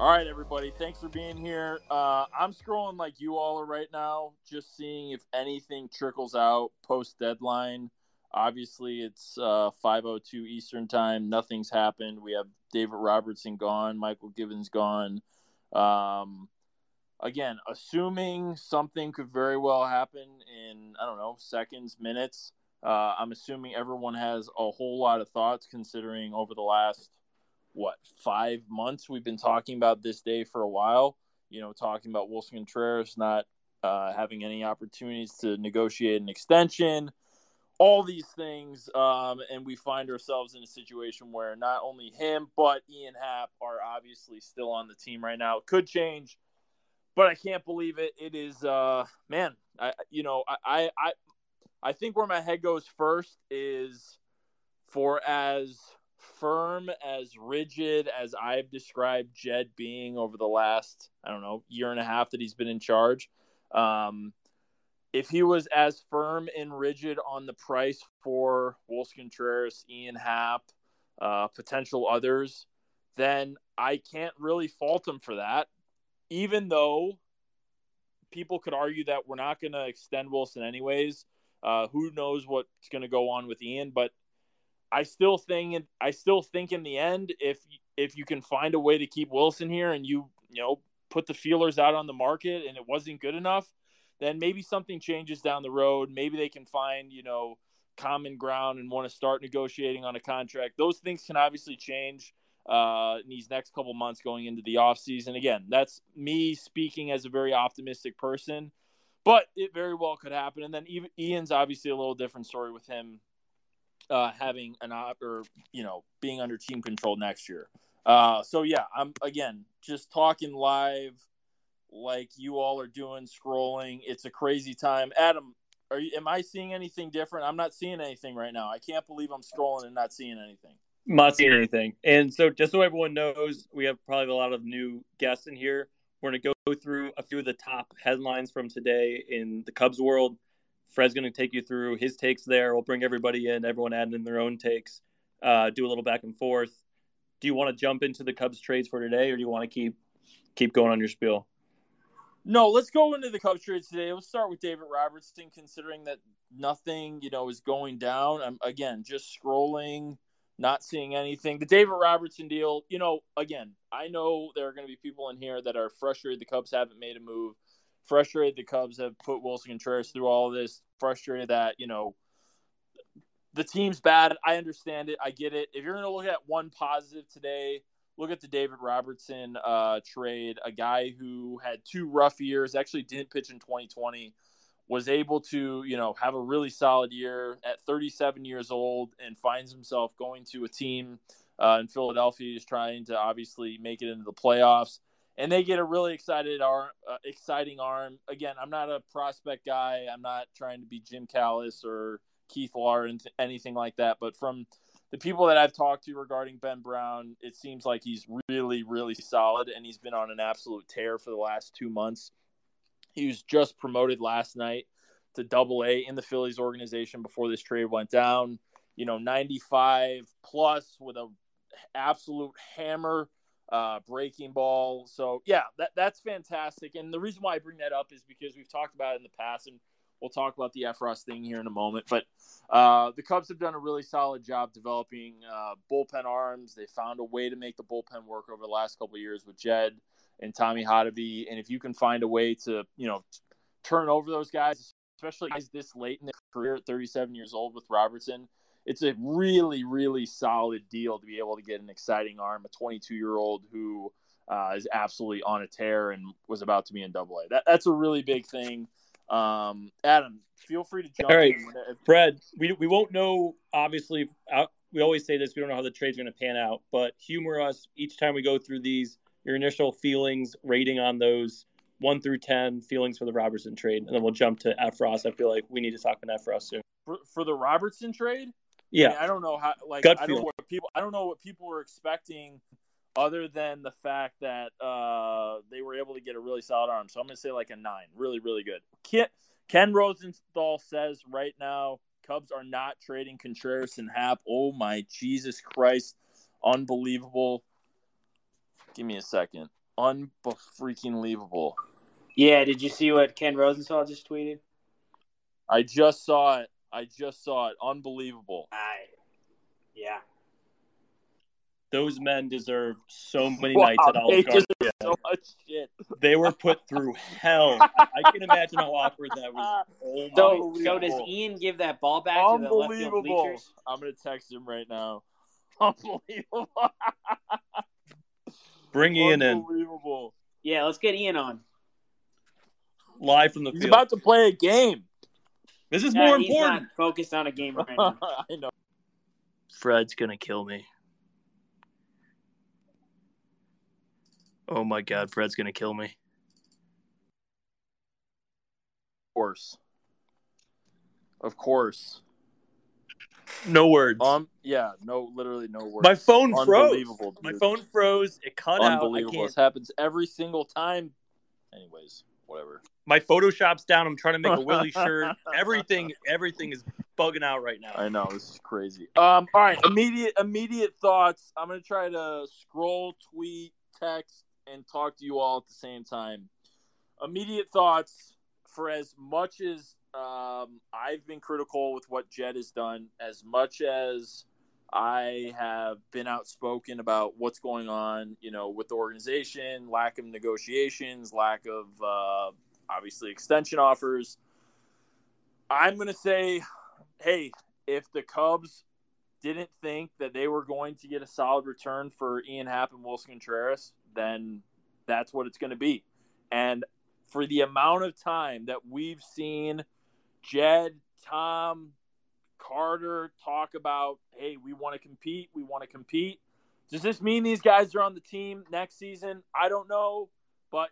All right, everybody. Thanks for being here. Uh, I'm scrolling like you all are right now, just seeing if anything trickles out post deadline. Obviously, it's uh, 5:02 Eastern time. Nothing's happened. We have David Robertson gone, Michael Givens gone. Um, again, assuming something could very well happen in I don't know seconds, minutes. Uh, I'm assuming everyone has a whole lot of thoughts, considering over the last what five months we've been talking about this day for a while. You know, talking about Willson Contreras not uh, having any opportunities to negotiate an extension, all these things, um, and we find ourselves in a situation where not only him but Ian Happ are obviously still on the team right now. It could change, but I can't believe it. It is, uh, man. I you know I I I think where my head goes first is for as firm, as rigid as I've described Jed being over the last, I don't know, year and a half that he's been in charge. Um, if he was as firm and rigid on the price for Willson Contreras, Ian Happ, uh, potential others, then I can't really fault him for that. Even though people could argue that we're not going to extend Willson anyways. Uh, who knows what's going to go on with Ian? But I still think I still think in the end, if if you can find a way to keep Willson here and you you know put the feelers out on the market and it wasn't good enough, then maybe something changes down the road. Maybe they can find you know common ground and want to start negotiating on a contract. Those things can obviously change uh, in these next couple months going into the off season. Again, that's me speaking as a very optimistic person, but it very well could happen. And then Ian's obviously a little different story with him uh, having an op or you know being under team control next year. Uh, so yeah, I'm again just talking live, like you all are doing, scrolling. It's a crazy time. Adam, are you? Am I seeing anything different? I'm not seeing anything right now. I can't believe I'm scrolling and not seeing anything. not seeing anything. And so, just so everyone knows, we have probably a lot of new guests in here. We're to go through a few of the top headlines from today in the Cubs world. Fred's going to take you through his takes there. We'll bring everybody in, everyone adding in their own takes, uh, do a little back and forth. Do you want to jump into the Cubs trades for today, or do you want to keep keep going on your spiel? No, let's go into the Cubs trades today. Let's start with David Robertson, considering that nothing, you know, is going down. I'm again just scrolling, not seeing anything. The David Robertson deal, you know, again, I know there are going to be people in here that are frustrated the Cubs haven't made a move frustrated the Cubs have put Willson Contreras through all this, frustrated that, you know, the team's bad. I understand it. I get it. If you're going to look at one positive today, look at the David Robertson uh, trade, a guy who had two rough years, actually didn't pitch in 2020, was able to, you know, have a really solid year at 37 years old and finds himself going to a team uh, in Philadelphia is trying to obviously make it into the playoffs and they get a really excited arm, uh, exciting arm. Again, I'm not a prospect guy. I'm not trying to be Jim Callis or Keith Law and th- anything like that. But from the people that I've talked to regarding Ben Brown, it seems like he's really, really solid, and he's been on an absolute tear for the last two months. He was just promoted last night to Double A in the Phillies organization before this trade went down. You know, 95 plus with a absolute hammer uh, breaking ball. So yeah, that that's fantastic. And the reason why I bring that up is because we've talked about it in the past, and we'll talk about the Effross thing here in a moment. But uh, the Cubs have done a really solid job developing uh, bullpen arms. They found a way to make the bullpen work over the last couple of years with Jed and Tommy Hottovy. And if you can find a way to you know turn over those guys, especially guys this late in their career at 37 years old with Robertson it's a really, really solid deal to be able to get an exciting arm, a 22 year old who uh, is absolutely on a tear and was about to be in Double A. That, that's a really big thing. Um, Adam, feel free to jump. All right, in. Fred, we we won't know. Obviously, we always say this. We don't know how the trade's going to pan out, but humor us each time we go through these. Your initial feelings, rating on those one through ten feelings for the Robertson trade, and then we'll jump to Effross. I feel like we need to talk about Effross soon. For, for the Robertson trade, yeah, I, mean, I don't know how. Like, Gut I don't know what people. I don't know what people were expecting, other than the fact that uh, they were able to get a really solid arm. So I'm gonna say like a nine. Really, really good. Ken, Ken Rosenthal says right now, Cubs are not trading Contreras and Happ. Oh my Jesus Christ, unbelievable. Give me a second. Unfreaking believable. Yeah, did you see what Ken Rosenthal just tweeted? I just saw it. I just saw it. Unbelievable. I, yeah. Those men deserve so many Wow, nights at they Olive Garden. deserve so much shit. They were put through hell. I, I can imagine how awkward that was. Oh my So, so does Ian give that ball back to the Unbelievable. bleachers? I'm gonna text him right now. Unbelievable. Bring Ian in Unbelievable. Yeah, let's get Ian on. live from the He's field. about to play a game. This is Yeah, more he's important. not focused on a game right now. I know. Fred's gonna kill me. Oh my god, Fred's gonna kill me. Of course. Of course. No words. Um. Yeah. No. Literally no words. my phone froze. Unbelievable. My phone froze. It cut out. I Unbelievable. This happens every single time. Anyways, whatever. My Photoshop's down. I'm trying to make a Willie shirt. Everything, everything is bugging out right now. I know this is crazy. Um. All right. Immediate. Immediate thoughts. I'm gonna try to scroll, tweet, text, and talk to you all at the same time. Immediate thoughts. For as much as um, I've been critical with what Jed has done, as much as I have been outspoken about what's going on, you know, with the organization, lack of negotiations, lack of uh, obviously extension offers. I'm going to say, hey, if the Cubs didn't think that they were going to get a solid return for Ian Happ and Willson Contreras, then that's what it's going to be. And for the amount of time that we've seen Jed, Tom, Carter talk about, hey, we want to compete, we want to compete. Does this mean these guys are on the team next season? I don't know, but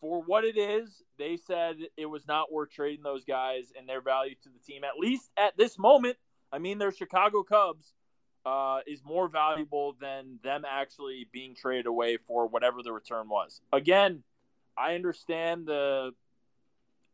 for what it is, they said it was not worth trading those guys and their value to the team. At least at this moment, I mean, their Chicago Cubs uh, is more valuable than them actually being traded away for whatever the return was. Again, I understand the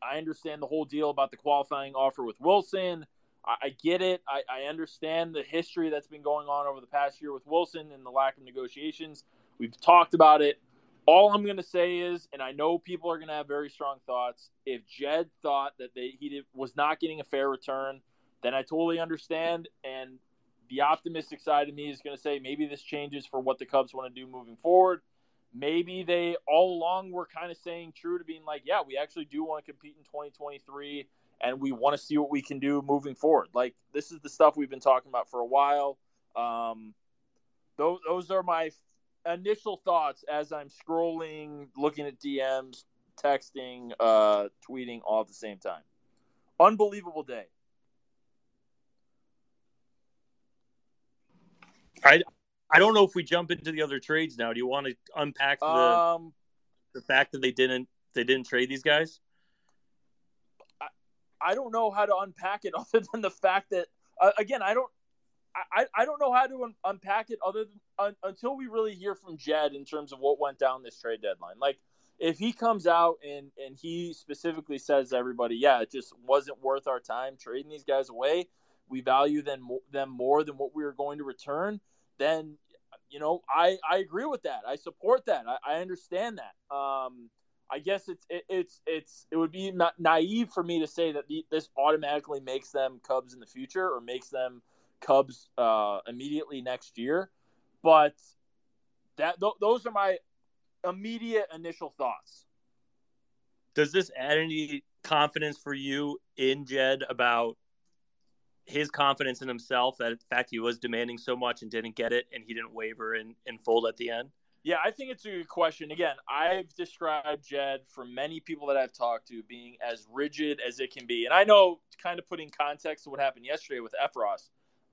I understand the whole deal about the qualifying offer with Willson. I, I get it. I, I understand the history that's been going on over the past year with Willson and the lack of negotiations. We've talked about it. All I'm going to say is, and I know people are going to have very strong thoughts. If Jed thought that they, he did, was not getting a fair return, then I totally understand. And the optimistic side of me is going to say maybe this changes for what the Cubs want to do moving forward. Maybe they all along were kind of saying true to being like, yeah, we actually do want to compete in 2023 and we want to see what we can do moving forward. Like this is the stuff we've been talking about for a while. Um, those, those are my initial thoughts as I'm scrolling, looking at DMs, texting, uh, tweeting all at the same time. Unbelievable day. I I don't know if we jump into the other trades now. Do you want to unpack the Um, the fact that they didn't they didn't trade these guys? I I don't know how to unpack it other than the fact that uh, again I don't I, I don't know how to un- unpack it other than un- until we really hear from Jed in terms of what went down this trade deadline. Like if he comes out and and he specifically says everybody, yeah, it just wasn't worth our time trading these guys away. We value them them more than what we were going to return. Then you know I I agree with that. I support that. I, I understand that. Um, I guess it's it, it's it's it would be na- naive for me to say that the, this automatically makes them Cubs in the future or makes them Cubs uh, immediately next year, but that th- those are my immediate initial thoughts. Does this add any confidence for you in Jed about his confidence in himself that in fact he was demanding so much and didn't get it and he didn't waver and, and fold at the end? Yeah, I think it's a good question. Again, I've described Jed for many people that I've talked to being as rigid as it can be. And I know, kind of putting context to what happened yesterday with Effross,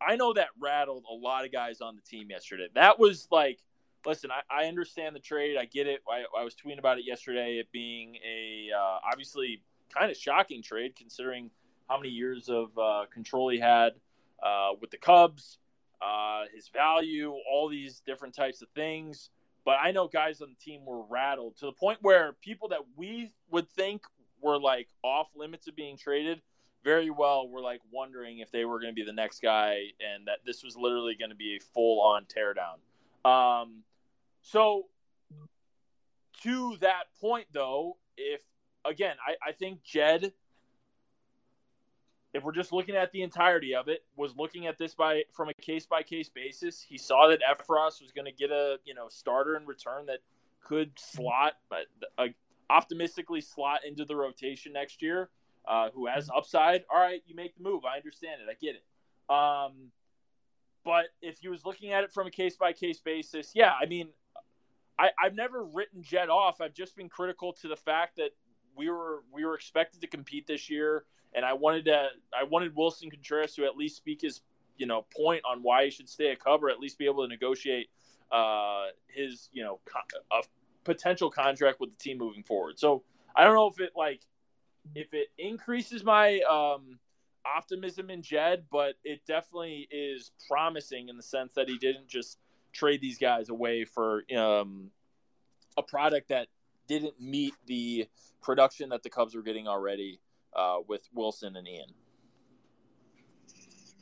I know that rattled a lot of guys on the team yesterday. That was like, listen, I, I understand the trade. I get it. I, I was tweeting about it yesterday, it being a uh, obviously kind of shocking trade considering how many years of uh, control he had uh, with the Cubs, uh, his value, all these different types of things. But I know guys on the team were rattled to the point where people that we would think were like off limits of being traded very well were like wondering if they were going to be the next guy and that this was literally going to be a full on teardown. Um, so to that point, though, if again, I, I think Jed, if we're just looking at the entirety of it, was looking at this by from a case by case basis. He saw that Effross was going to get a you know starter in return that could slot, but uh, optimistically slot into the rotation next year. Uh, who has upside? All right, you make the move. I understand it. I get it. Um, but if he was looking at it from a case by case basis, yeah, I mean, I, I've never written Jed off. I've just been critical to the fact that we were we were expected to compete this year, and I wanted to I wanted Willson Contreras to at least speak his you know point on why he should stay a cover, at least be able to negotiate uh, his you know a potential contract with the team moving forward. So I don't know if it like if it increases my um, optimism in Jed, but it definitely is promising in the sense that he didn't just trade these guys away for um, a product that didn't meet the production that the Cubs were getting already uh, with Willson and Ian.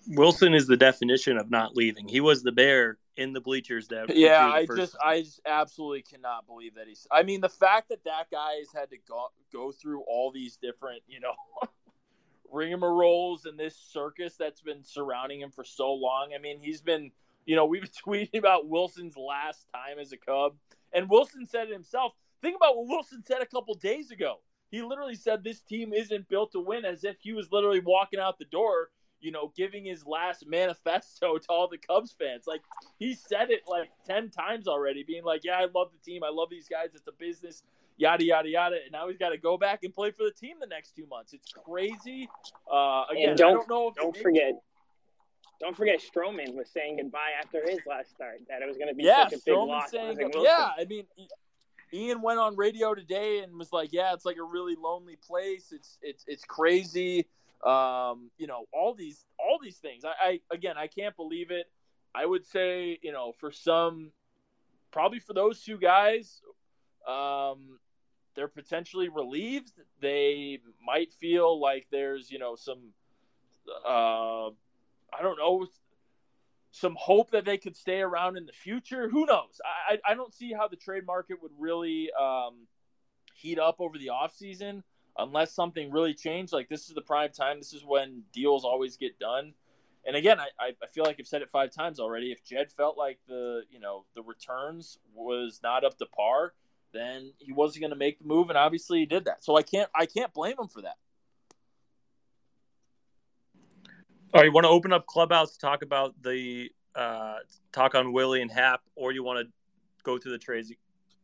Willson is the definition of not leaving. He was the bear in the bleachers that. Yeah, I just, I just absolutely cannot believe that he's. I mean, the fact that that guy has had to go go through all these different, you know, rigmaroles and this circus that's been surrounding him for so long. I mean, he's been, you know, we've been tweeting about willson's last time as a Cub, and willson said it himself. Think about what Willson said a couple days ago. He literally said this team isn't built to win, as if he was literally walking out the door, you know, giving his last manifesto to all the Cubs fans. Like he said it like ten times already, being like, "Yeah, I love the team. I love these guys. It's a business." Yada yada yada, and now he's got to go back and play for the team the next two months. It's crazy. Uh, again, don't, I don't know. don't forget, don't forget Stroman was saying goodbye after his last start. That it was going to be yeah, such a big Stroman loss. saying, yeah. I mean, Ian went on radio today and was like, "Yeah, it's like a really lonely place. It's it's it's crazy. Um, you know, all these all these things. I, I again, I can't believe it. I would say, you know, for some, probably for those two guys, um, they're potentially relieved. They might feel like there's, you know, some, uh, I don't know, some hope that they could stay around in the future. Who knows? I, I don't see how the trade market would really um, heat up over the offseason unless something really changed. Like this is the prime time. This is when deals always get done. And again, I, I feel like I've said it five times already. If Jed felt like the you know the returns was not up to par, then he wasn't going to make the move, and obviously he did that. So I can't I can't blame him for that. All right, you want to open up clubhouse to talk about the uh, talk on Willie and Happ, or you want to go through the trades?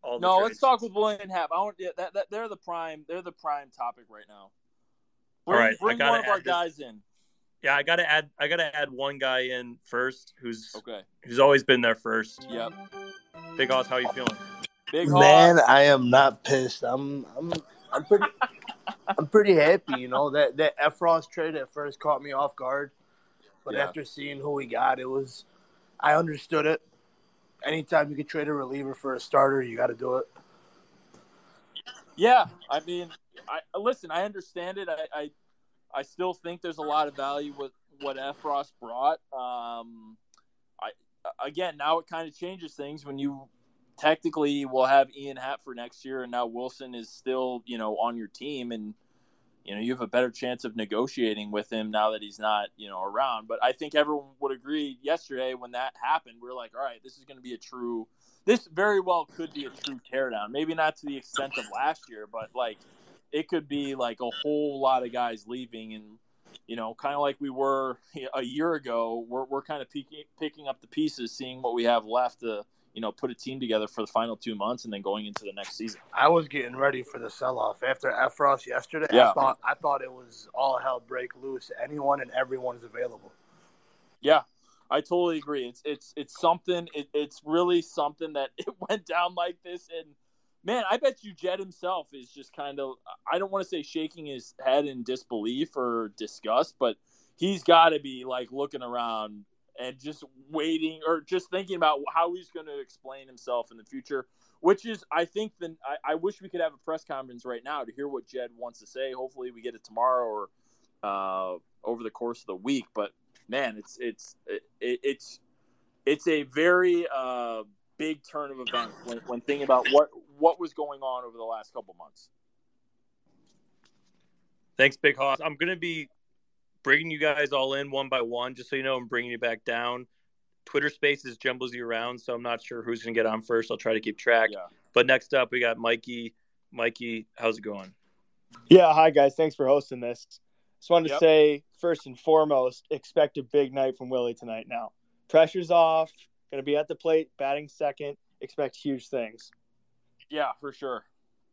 All the no, trades? let's talk with Willie and Happ. I want yeah, that, that they're the prime they're the prime topic right now. All Bring, right, I bring gotta one of our this- guys in. Yeah, I gotta add. I gotta add one guy in first, who's Okay. who's always been there first. Yep. Big Oz, how you feeling? Big Man, Hawk. I am not pissed. I'm I'm I'm pretty I'm pretty happy, you know. That that Effross trade at first caught me off guard. But Yeah. after seeing who we got, it was I understood it. Anytime you can trade a reliever for a starter, you gotta do it. Yeah, I mean, I listen. I understand it. I, I, I still think there's a lot of value with what Effross brought. Um, I again now it kind of changes things when you technically will have Ian Happ for next year, and now Willson is still you know on your team, and you know you have a better chance of negotiating with him now that he's not you know around. But I think everyone would agree yesterday when that happened, we are like, all right, this is going to be a true. This very well could be a true teardown. Maybe not to the extent of last year, but like it could be like a whole lot of guys leaving and you know kind of like we were a year ago we're, we're kind of picking, picking up the pieces seeing what we have left to you know put a team together for the final two months and then going into the next season I was getting ready for the sell off after Effross yesterday. Yeah. I thought I thought it was all hell break loose. Anyone and everyone is available. yeah i totally agree it's it's it's something it, it's really something that it went down like this and man i bet you jed himself is just kind of i don't want to say shaking his head in disbelief or disgust but he's got to be like looking around and just waiting or just thinking about how he's going to explain himself in the future which is i think then I, I wish we could have a press conference right now to hear what jed wants to say hopefully we get it tomorrow or uh, over the course of the week but man it's it's it, it's it's a very uh, big turn of events when, when thinking about what what was going on over the last couple months. Thanks, Big Hoss. I'm going to be bringing you guys all in one by one, just so you know, I'm bringing you back down. Twitter Spaces jumbles you around, so I'm not sure who's going to get on first. I'll try to keep track. Yeah. But next up, we got Mikey. Mikey, how's it going? Yeah, hi guys. Thanks for hosting this. Just wanted Yep. to say first and foremost, expect a big night from Willie tonight. Now, pressure's off. Going to be at the plate, batting second. Expect huge things. Yeah, for sure.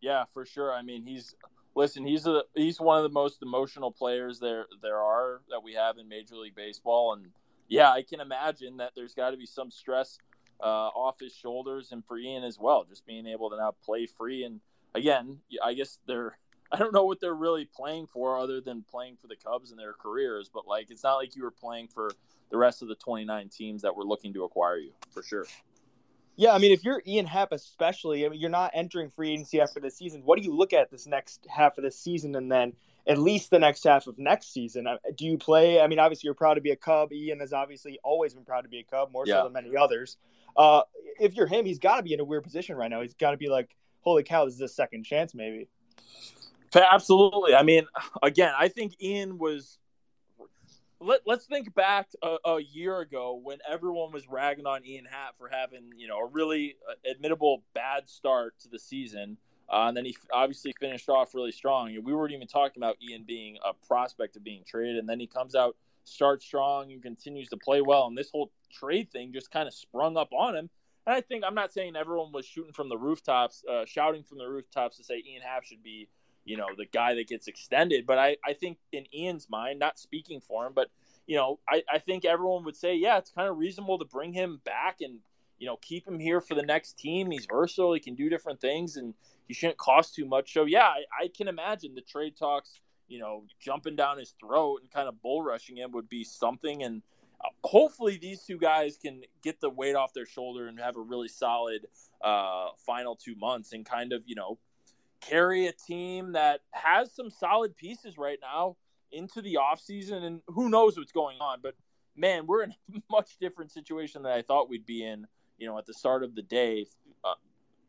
Yeah, for sure. I mean, he's listen. He's a he's one of the most emotional players there there are that we have in Major League Baseball, and yeah, I can imagine that there's got to be some stress uh, off his shoulders and for Ian as well, just being able to now play free. And again, I guess they're I don't know what they're really playing for other than playing for the Cubs and their careers, but like it's not like you were playing for the rest of the 29 teams that were looking to acquire you for sure. Yeah, I mean, if you're Ian Happ, especially, I mean, you're not entering free agency after this season. What do you look at this next half of the season, and then at least the next half of next season? Do you play? I mean, obviously, you're proud to be a Cub. Ian has obviously always been proud to be a Cub, more Yeah. so than many others. Uh, if you're him, he's got to be in a weird position right now. He's got to be like, "Holy cow, this is a second chance, maybe." Absolutely. I mean, again, I think Ian was. Let, let's think back a, a year ago when everyone was ragging on Ian Happ for having, you know, a really uh, admittable bad start to the season. Uh, and then he obviously finished off really strong. We weren't even talking about Ian being a prospect of being traded. And then he comes out, starts strong, and continues to play well. And this whole trade thing just kind of sprung up on him. And I think I'm not saying everyone was shooting from the rooftops, uh, shouting from the rooftops to say Ian Happ should be you know, the guy that gets extended. But I, I think in Ian's mind, not speaking for him, but, you know, I, I think everyone would say, yeah, it's kind of reasonable to bring him back and, you know, keep him here for the next team. He's versatile. He can do different things and he shouldn't cost too much. So, yeah, I, I can imagine the trade talks, you know, jumping down his throat and kind of bull rushing him would be something. And uh, hopefully these two guys can get the weight off their shoulder and have a really solid uh, final two months and kind of, you know, carry a team that has some solid pieces right now into the offseason and who knows what's going on. But man we're in a much different situation than i thought we'd be in you know at the start of the day. Uh,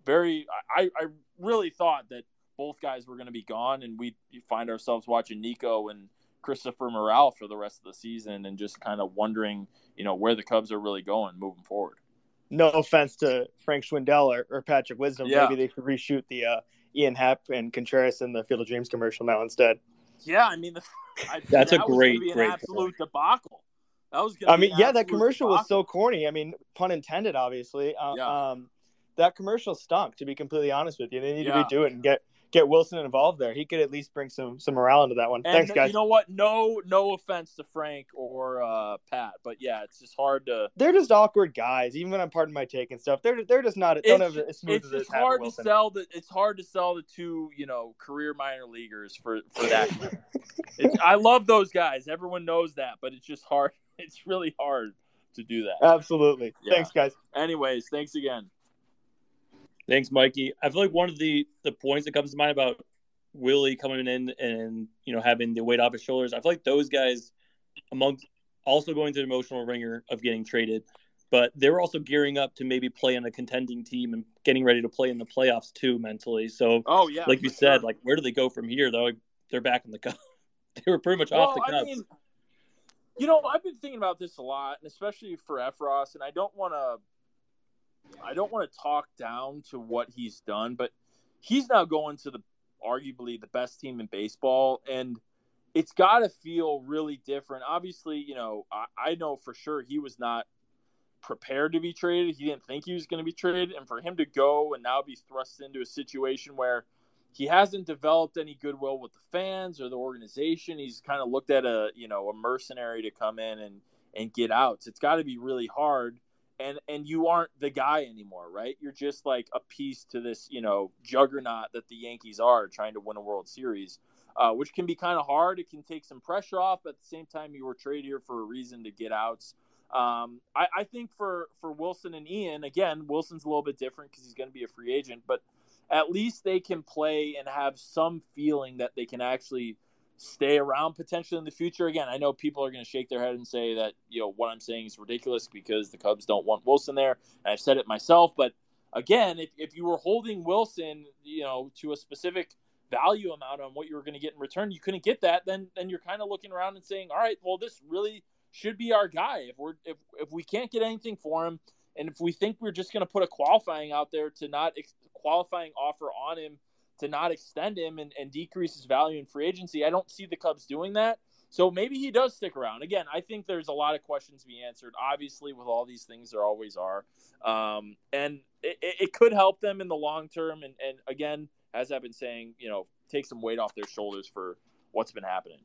very I, I really thought that both guys were going to be gone and we'd find ourselves watching nico and christopher morel for the rest of the season and just kind of wondering you know where the cubs are really going moving forward. No offense to Frank Schwindel or, or Patrick Wisdom, Yeah. maybe they could reshoot the uh, Ian Happ and Contreras in the Field of Dreams commercial now instead. yeah i mean the, I, That's a that was great, gonna be an great absolute debacle that was I mean, yeah, that commercial was so corny. I mean, pun intended, obviously. Uh, Yeah. Um, that commercial stunk. To be completely honest with you, they need Yeah. to redo it and get get Willson involved there. He could at least bring some some morale into that one. And Thanks, guys. You know what? No, no offense to Frank or uh, Pat, but yeah, it's just hard to. they're just awkward guys. Even when I'm pardon my take and stuff, they're they're just not don't have It's, as smooth it's as just this Happ or hard to sell the. It's hard to sell the two, you know, career minor leaguers for for that. it's, I love those guys. Everyone knows that, but it's just hard. It's really hard to do that. Absolutely. Yeah. Thanks, guys. Anyways, thanks again. Thanks, Mikey. I feel like one of the the points that comes to mind about Willie coming in and you know having the weight off his shoulders. I feel like those guys, amongst also going through the emotional ringer of getting traded, but they were also gearing up to maybe play on a contending team and getting ready to play in the playoffs too mentally. So, Oh yeah, like you said, sure. like where do they go from here? Though they're back in the cup. they were pretty much Well, off the I mean, you know, I've been thinking about this a lot, and especially for Effross, and I don't want to, I don't want to talk down to what he's done, but he's now going to the arguably the best team in baseball, and it's got to feel really different. Obviously, you know, I, I know for sure he was not prepared to be traded. He didn't think he was going to be traded, and for him to go and now be thrust into a situation where he hasn't developed any goodwill with the fans or the organization. He's kind of looked at a you know a mercenary to come in and and get outs. It's got to be really hard, and and you aren't the guy anymore, right? You're just like a piece to this you know juggernaut that the Yankees are trying to win a World Series, uh, which can be kind of hard. It can take some pressure off, but at the same time, you were traded here for a reason to get outs. Um, I, I think for for Willson and Ian, again, Willson's a little bit different because he's going to be a free agent, but at least they can play and have some feeling that they can actually stay around potentially in the future. Again, I know people are going to shake their head and say that you know what I'm saying is ridiculous because the Cubs don't want Willson there, and I've said it myself. But again, if, if you were holding Willson, you know, to a specific value amount on what you were going to get in return, you couldn't get that, then then you're kind of looking around and saying, all right, well, this really should be our guy. If we're if if we can't get anything for him, and if we think we're just going to put a qualifying out there to not ex- qualifying offer on him to not extend him and, and decrease his value in free agency, I don't see the Cubs doing that. So maybe he does stick around. Again, I think there's a lot of questions to be answered. Obviously, with all these things, there always are. Um, and it, it, could help them in the long term. And, and again, as I've been saying, you know, take some weight off their shoulders for what's been happening.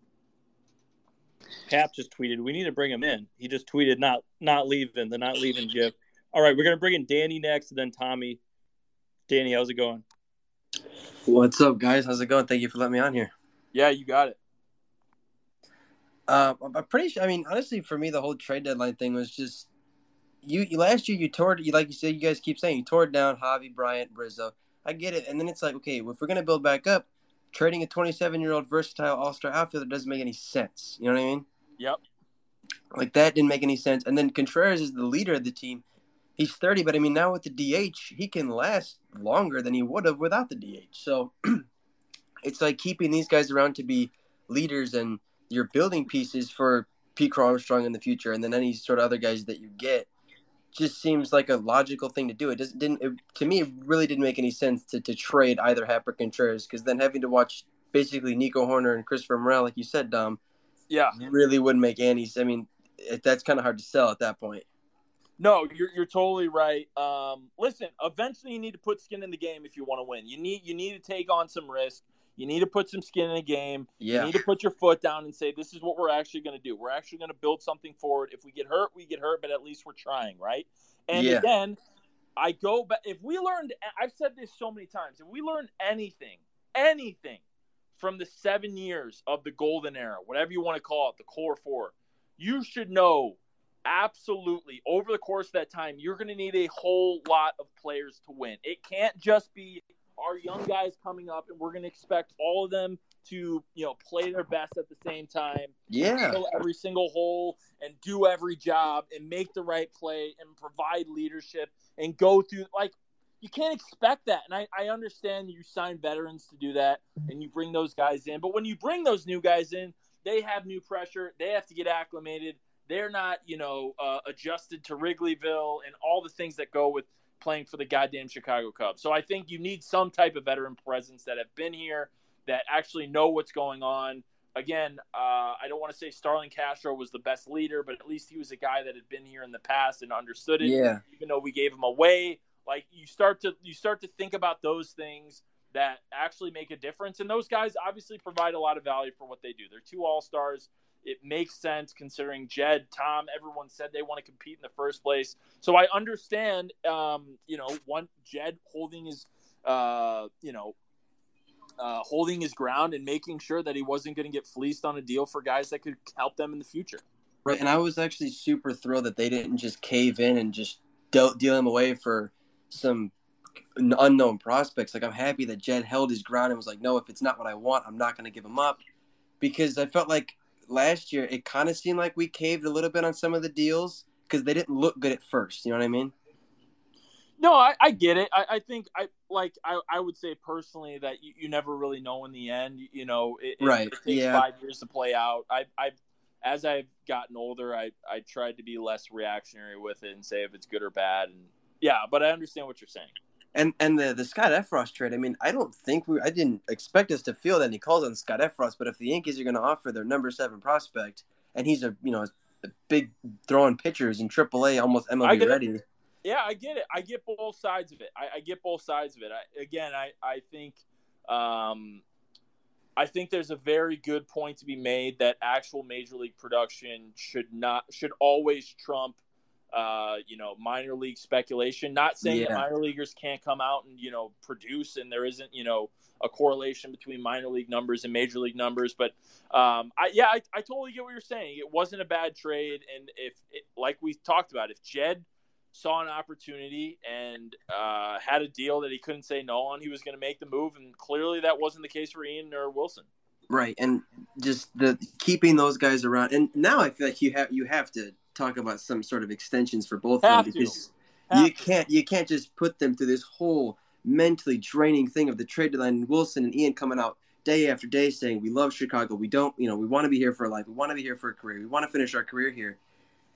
Cap just tweeted, "We need to bring him in." He just tweeted, "Not not leaving the not leaving GIF." All right, we're gonna bring in Danny next, and then Tommy. Danny, how's it going? What's up, guys? How's it going? Thank you for letting me on here. Yeah, you got it. Uh, I'm pretty sure. I mean, honestly, for me, the whole trade deadline thing was just you. Last year, you tore. You like you said, you guys keep saying you tore down Javi, Bryant, Rizzo. I get it, and then it's like, okay, if we're gonna build back up, trading a 27 year old versatile All Star outfielder doesn't make any sense. You know what I mean? Yep. Like that didn't make any sense. And then Contreras is the leader of the team. He's 30, but I mean, now with the DH, he can last longer than he would have without the DH. So it's like keeping these guys around to be leaders and you're building pieces for Pete Armstrong in the future, and then any sort of other guys that you get just seems like a logical thing to do. It doesn't didn't it, to me. It really didn't make any sense to, to trade either Happ or Contreras because then having to watch basically Nico Hoerner and Christopher Morel, like you said, Dom, yeah, really wouldn't make any. I mean, it, that's kind of hard to sell at that point. No, you're you're totally right. Um, listen, eventually you need to put skin in the game if you want to win. You need you need to take on some risk. You need to put some skin in the game. Yeah. You need to put your foot down and say, this is what we're actually going to do. We're actually going to build something forward. If we get hurt, we get hurt, but at least we're trying, right? And Yeah. again, I go back. If we learned, I've said this so many times, if we learned anything, anything from the seven years of the golden era, whatever you want to call it, the core four, you should know absolutely over the course of that time, you're going to need a whole lot of players to win. It can't just be our young guys coming up and we're going to expect all of them to, you know, play their best at the same time Yeah. fill every single hole and do every job and make the right play and provide leadership and go through like you can't expect that. And I, I understand you sign veterans to do that and you bring those guys in. But when you bring those new guys in, they have new pressure. They have to get acclimated. They're not, you know, uh, adjusted to Wrigleyville and all the things that go with playing for the goddamn Chicago Cubs. So I think you need some type of veteran presence that have been here, that actually know what's going on. Again, uh, I don't want to say Starlin Castro was the best leader, but at least he was a guy that had been here in the past and understood it. Yeah. Even though we gave him away, like you start to you start to think about those things that actually make a difference, and those guys obviously provide a lot of value for what they do. They're two all stars. It makes sense considering Jed, Tom, everyone said they want to compete in the first place. So I understand, um, you know, one Jed holding his, uh, you know, uh, holding his ground and making sure that he wasn't going to get fleeced on a deal for guys that could help them in the future. Right. And I was actually super thrilled that they didn't just cave in and just deal, deal him away for some unknown prospects. Like I'm happy that Jed held his ground and was like, no, if it's not what I want, I'm not going to give him up. Because I felt like last year it kind of seemed like we caved a little bit on some of the deals because they didn't look good at first. You know what I mean? No, I, I get it. I, I think I like I, I would say personally that you, you never really know in the end. You, you know, it, it- Right, it, takes yeah. five years to play out. I I as I've gotten older, I I tried to be less reactionary with it and say if it's good or bad. And yeah, but I understand what you're saying. And and the the Scott Effross trade. I mean, I don't think we. I didn't expect us to feel any calls on Scott Effross. But if the Yankees are going to offer their number seven prospect, and he's a you know a big throwing pitchers in AAA, almost MLB get it. ready. Yeah, I get it. I get both sides of it. I, I get both sides of it. I, again, I I think um, I think there's a very good point to be made that actual major league production should not should always trump uh, you know minor league speculation. Not saying that minor leaguers can't come out and you know produce, and there isn't you know a correlation between minor league numbers and major league numbers. But um, I yeah, I, I totally get what you're saying. It wasn't a bad trade, and if it, like we talked about, if Jed saw an opportunity and uh, had a deal that he couldn't say no on, he was going to make the move, and clearly that wasn't the case for Ian or Willson. Right, and just the keeping those guys around. And now I feel like you have you have to talk about some sort of extensions for both of them because you to. can't you can't just put them through this whole mentally draining thing of the trade deadline. And Willson and Ian coming out day after day saying we love Chicago. We don't, you know, we want to be here for life. We want to be here for a career. We want to finish our career here.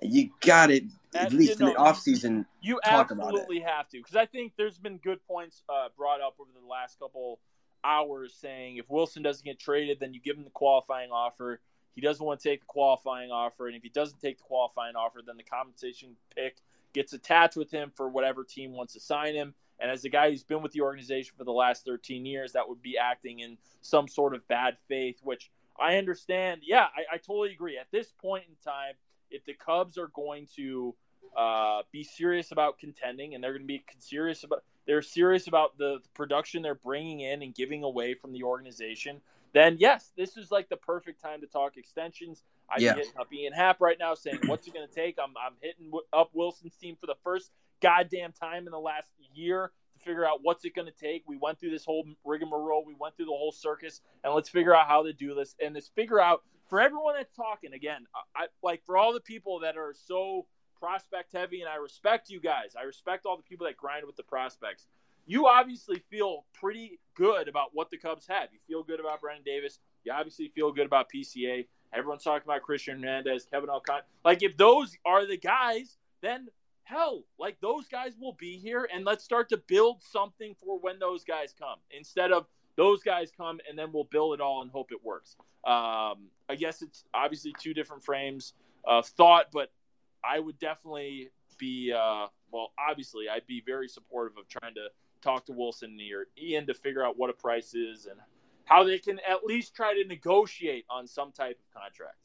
And you got it at least you in the know, off season. You talk about it. absolutely have to because I think there's been good points uh, brought up over the last couple hours saying if Willson doesn't get traded, then you give him the qualifying offer. He doesn't want to take the qualifying offer, and if he doesn't take the qualifying offer, then the compensation pick gets attached with him for whatever team wants to sign him. And as a guy who's been with the organization for the last 13 years, that would be acting in some sort of bad faith, which I understand. Yeah, I, I totally agree. At this point in time, if the Cubs are going to uh, be serious about contending, and they're going to be serious about they're serious about the, the production they're bringing in and giving away from the organization, then yes, this is like the perfect time to talk extensions. I'm Yeah. hitting up Ian Happ right now saying, "What's it going to take?" I'm I'm hitting w- up Willson's team for the first goddamn time in the last year to figure out what's it going to take. We went through this whole rigmarole, we went through the whole circus, and let's figure out how to do this. And let's figure out for everyone that's talking again, I, I like for all the people that are so prospect heavy, and I respect you guys. I respect all the people that grind with the prospects. You obviously feel pretty good about what the Cubs have. You feel good about Brennen Davis. You obviously feel good about PCA. Everyone's talking about Cristian Hernandez, Kevin Alcon. Like if those are the guys, then hell, like those guys will be here, and let's start to build something for when those guys come instead of those guys come and then we'll build it all and hope it works. Um, I guess it's obviously two different frames of thought, but I would definitely be uh, well. Obviously, I'd be very supportive of trying to talk to Willson or Ian to figure out what a price is and how they can at least try to negotiate on some type of contract.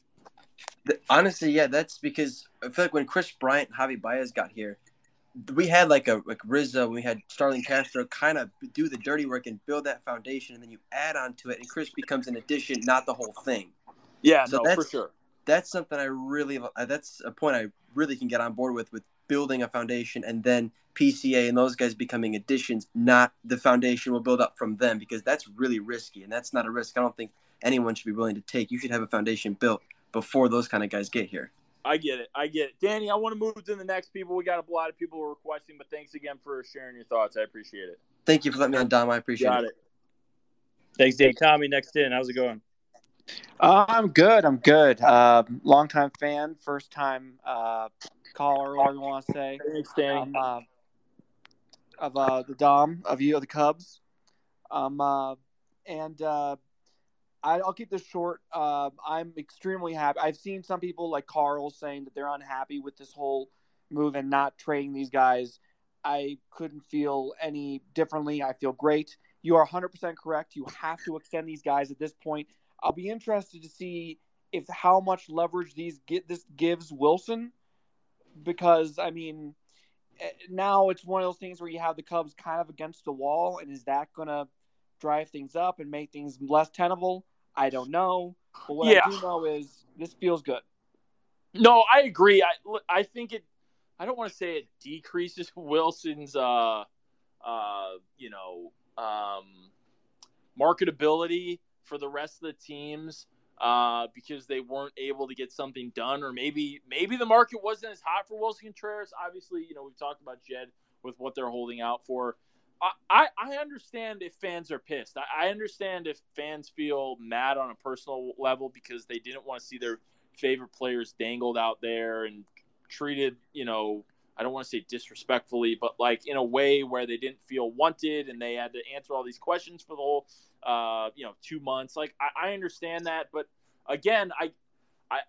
Honestly, yeah, that's because I feel like when Kris Bryant and Javi Baez got here, we had like a like Rizzo, we had Starlin Castro kind of do the dirty work and build that foundation, and then you add on to it, and Kris becomes an addition, not the whole thing. Yeah, So no, for that's- sure. That's something I really uh, that's a point I really can get on board with with building a foundation and then PCA and those guys becoming additions, not the foundation will build up from them because that's really risky and that's not a risk I don't think anyone should be willing to take. You should have a foundation built before those kind of guys get here. I get it. I get it. Danny, I want to move to the next people. We got a lot of people requesting, but thanks again for sharing your thoughts. I appreciate it. Thank you for letting me on, Dom. I appreciate Got it. it. Thanks, Dave. Tommy, next in. How's it going? Uh, I'm good. I'm good. Uh, longtime fan, first time uh, caller, whatever you want to say. Thanks, Danny. Um, uh, of uh, the Dom of you of the Cubs. Um, uh, and uh, I, I'll keep this short. Uh, I'm extremely happy. I've seen some people like Carl saying that they're unhappy with this whole move and not trading these guys. I couldn't feel any differently. I feel great. You are 100% correct. You have to extend these guys at this point. I'll be interested to see if how much leverage these get this gives Willson because I mean eh, now it's one of those things where you have the Cubs kind of against the wall and is that going to drive things up and make things less tenable? I don't know. But what Yeah. I do know is this feels good. No, I agree. I I think it. I don't want to say it decreases Willson's, uh, uh, you know, um, marketability for the rest of the teams uh, because they weren't able to get something done, or maybe maybe the market wasn't as hot for Willson Contreras. Obviously, you know we've talked about Jed with what they're holding out for. I, I, understand if fans are pissed. I, I understand if fans feel mad on a personal level because they didn't want to see their favorite players dangled out there and treated, you know, I don't want to say disrespectfully, but like in a way where they didn't feel wanted and they had to answer all these questions for the whole, uh, you know, two months. Like I, I understand that, but again, I, I,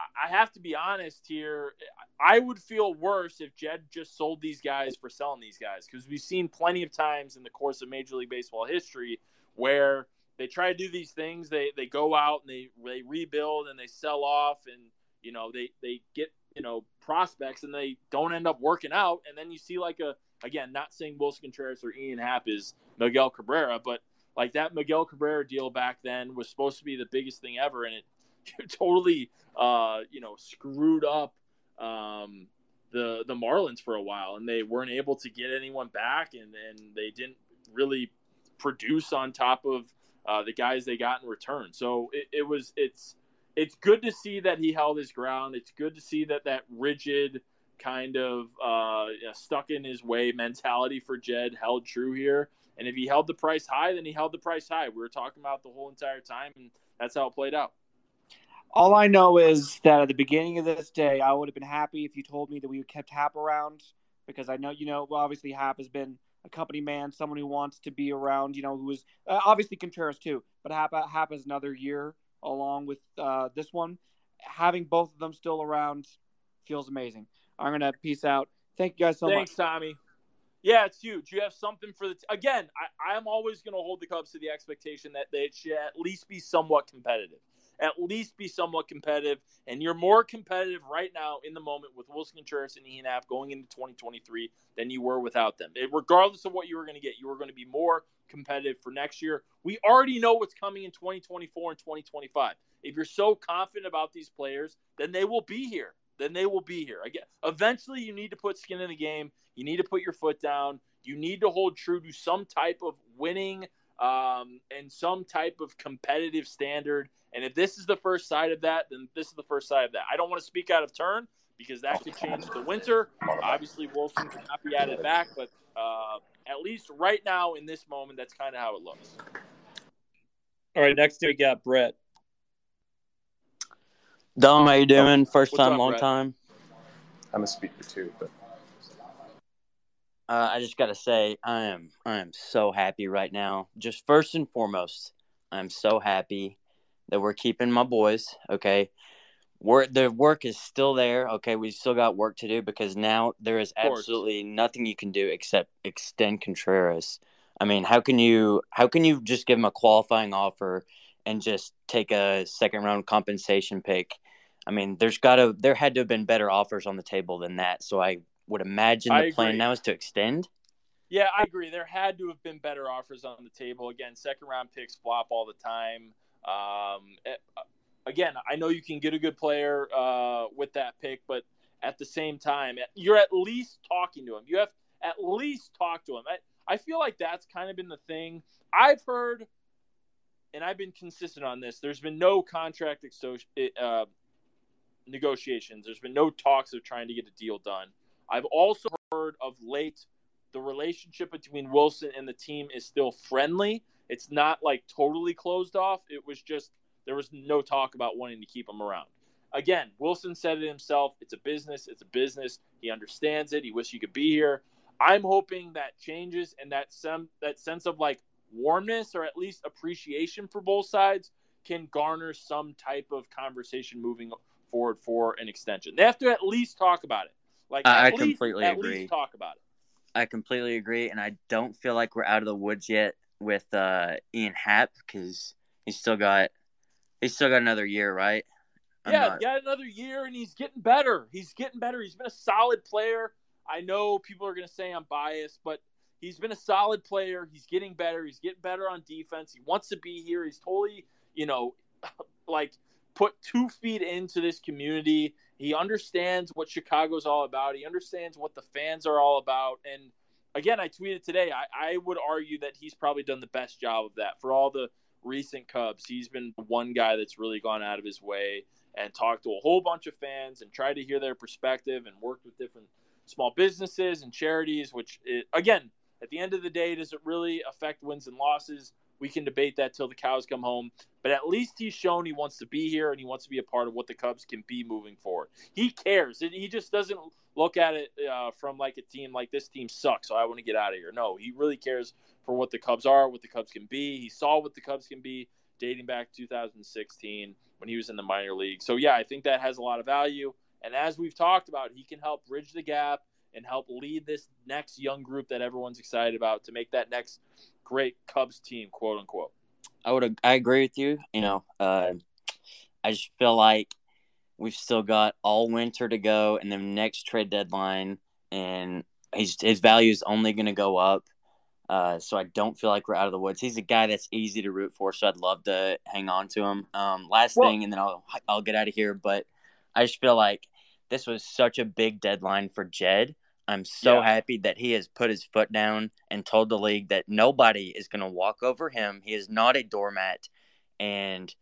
I have to be honest here. I would feel worse if Jed just sold these guys for selling these guys because we've seen plenty of times in the course of Major League Baseball history where they try to do these things. They they go out and they they rebuild and they sell off and you know they they get you know prospects and they don't end up working out. And then you see like a again, not saying Willson Contreras or Ian Happ is Miguel Cabrera, but like that Miguel Cabrera deal back then was supposed to be the biggest thing ever, and it totally uh, you know screwed up um, the the Marlins for a while, and they weren't able to get anyone back, and and they didn't really produce on top of uh, the guys they got in return. So it, it was it's it's good to see that he held his ground. It's good to see that that rigid kind of uh, stuck in his way mentality for Jed held true here. And if he held the price high, then he held the price high. We were talking about the whole entire time, and that's how it played out. All I know is that at the beginning of this day, I would have been happy if you told me that we kept Happ around because I know, you know, well, obviously Happ has been a company man, someone who wants to be around, you know, who is uh, obviously Contreras too, but Happ, Happ is another year along with uh, this one. Having both of them still around feels amazing. I'm going to peace out. Thank you guys so Thanks, much. Thanks, Tommy. Yeah, it's huge. You have something for the t- again. I, I'm always going to hold the Cubs to the expectation that they should at least be somewhat competitive at least be somewhat competitive. And you're more competitive right now in the moment with Willson Contreras and Ian Happ going into 2023 than you were without them. It, regardless of what you were going to get, you were going to be more competitive for next year. We already know what's coming in 2024 and 2025. If you're so confident about these players, then they will be here. Then they will be here. Again, eventually you need to put skin in the game. You need to put your foot down. You need to hold true to some type of winning um, and some type of competitive standard. And if this is the first side of that, then this is the first side of that. I don't want to speak out of turn because that could change the winter. Obviously, Willson cannot be added back, but uh, at least right now in this moment, that's kind of how it looks. All right, next we got Brett. Dom, how you doing? First What's time, up, long Brett? time. I'm a speaker too, but Uh, I just gotta say, I am I am so happy right now. Just first and foremost, I'm so happy that we're keeping my boys. Okay, we're the work is still there. Okay, we still got work to do because now there is absolutely nothing you can do except extend Contreras. I mean, how can you how can you just give him a qualifying offer and just take a second round compensation pick? I mean, there's got to there had to have been better offers on the table than that. So I would imagine the plan now is to extend. Yeah, I agree. There had to have been better offers on the table. Again, second round picks flop all the time. Um, eh, again, I know you can get a good player uh, with that pick, but at the same time, you're at least talking to him. You have at least talked to him. I, I feel like that's kind of been the thing. I've heard, and I've been consistent on this. There's been no contract exto- uh, negotiations. There's been no talks of trying to get a deal done. I've also heard of late the relationship between Willson and the team is still friendly. It's not like totally closed off. It was just there was no talk about wanting to keep him around. Again, Willson said it himself. It's a business. It's a business. He understands it. He wishes he could be here. I'm hoping that changes and that some that sense of like warmness or at least appreciation for both sides can garner some type of conversation moving forward for an extension. They have to at least talk about it. Like I- at I least, completely at agree. least talk about it. I completely agree, and I don't feel like we're out of the woods yet with uh, Ian Happ because he's still got he's still got another year, right? I'm yeah, not- got another year, and he's getting better. He's getting better. He's been a solid player. I know people are going to say I'm biased, but he's been a solid player. He's getting better. He's getting better on defense. He wants to be here. He's totally, you know, like put two feet into this community. He understands what Chicago's all about. He understands what the fans are all about. And again, I tweeted today. I, I would argue that he's probably done the best job of that for all the recent Cubs. He's been the one guy that's really gone out of his way and talked to a whole bunch of fans and tried to hear their perspective and worked with different small businesses and charities. Which, it, again, at the end of the day, does it really affect wins and losses? We can debate that till the cows come home. But at least he's shown he wants to be here and he wants to be a part of what the Cubs can be moving forward. He cares. He just doesn't look at it uh, from like a team like this team sucks, so I want to get out of here. No, he really cares for what the Cubs are, what the Cubs can be. He saw what the Cubs can be dating back to 2016 when he was in the minor league. So yeah, I think that has a lot of value. And as we've talked about, he can help bridge the gap and help lead this next young group that everyone's excited about to make that next great Cubs team, quote unquote. I would I agree with you. You know, uh, I just feel like we've still got all winter to go, and the next trade deadline, and his his value is only going to go up. Uh, so I don't feel like we're out of the woods. He's a guy that's easy to root for, so I'd love to hang on to him. Um, last Well- thing, and then I'll I'll get out of here. But I just feel like this was such a big deadline for Jed. I'm so Yeah. happy that he has put his foot down and told the league that nobody is going to walk over him. He is not a doormat. And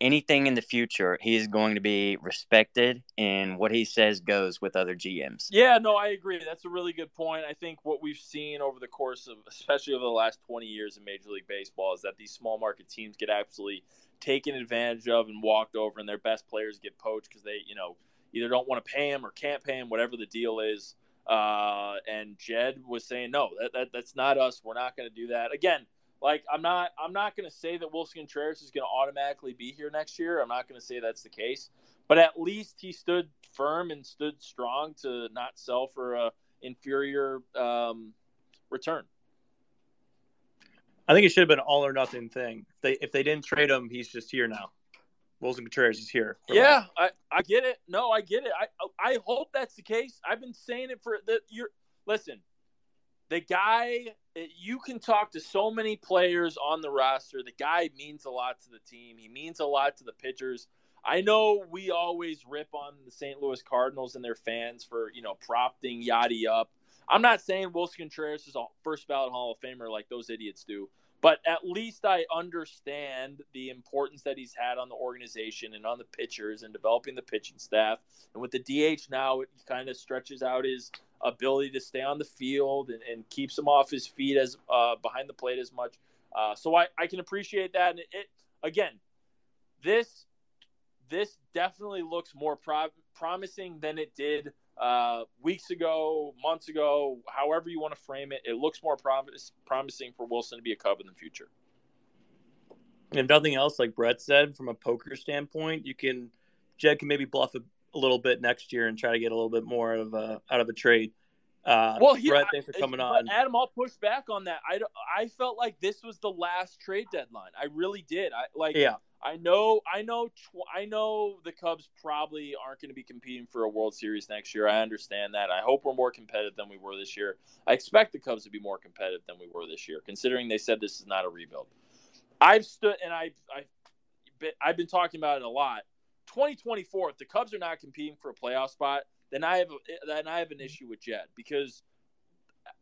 anything in the future, he is going to be respected, and what he says goes with other GMs. Yeah, no, I agree. That's a really good point. I think what we've seen over the course of, especially over the last 20 years in Major League Baseball, is that these small market teams get absolutely taken advantage of and walked over, and their best players get poached because they, you know, either don't want to pay him or can't pay him, whatever the deal is. Uh, and Jed was saying, no, that, that that's not us. We're not going to do that. Again, like I'm not I'm not going to say that Willson Contreras is going to automatically be here next year. I'm not going to say that's the case, but at least he stood firm and stood strong to not sell for a inferior um, return. I think it should have been all or nothing thing. If they if they didn't trade him, he's just here now. Willson Contreras is here. Yeah, I, I get it. No, I get it. I I hope that's the case. I've been saying it for the you're listen. The guy you can talk to so many players on the roster. The guy means a lot to the team. He means a lot to the pitchers. I know we always rip on the St. Louis Cardinals and their fans for, you know, propping Yadi up. I'm not saying Willson Contreras is a first ballot Hall of Famer like those idiots do. But at least I understand the importance that he's had on the organization and on the pitchers and developing the pitching staff. And with the DH now, it kind of stretches out his ability to stay on the field and, and keeps him off his feet as uh, behind the plate as much. Uh, so I, I can appreciate that. And it, it again, this this definitely looks more pro- promising than it did uh, weeks ago, months ago, however you want to frame it, it looks more promise, promising for Willson to be a Cub in the future. If nothing else, like Brett said, from a poker standpoint, you can Jed can maybe bluff a, a little bit next year and try to get a little bit more of a, out of a trade. Uh, well, he, Brett, thanks for coming on. Adam, I'll push back on that. I, I felt like this was the last trade deadline. I really did. I like. Yeah. I know, I know, I know the Cubs probably aren't going to be competing for a World Series next year. I understand that. I hope we're more competitive than we were this year. I expect the Cubs to be more competitive than we were this year, considering they said this is not a rebuild. I've stood and I've I've been, I've been talking about it a lot. 2024, if the Cubs are not competing for a playoff spot, then I have then I have an issue with Jed because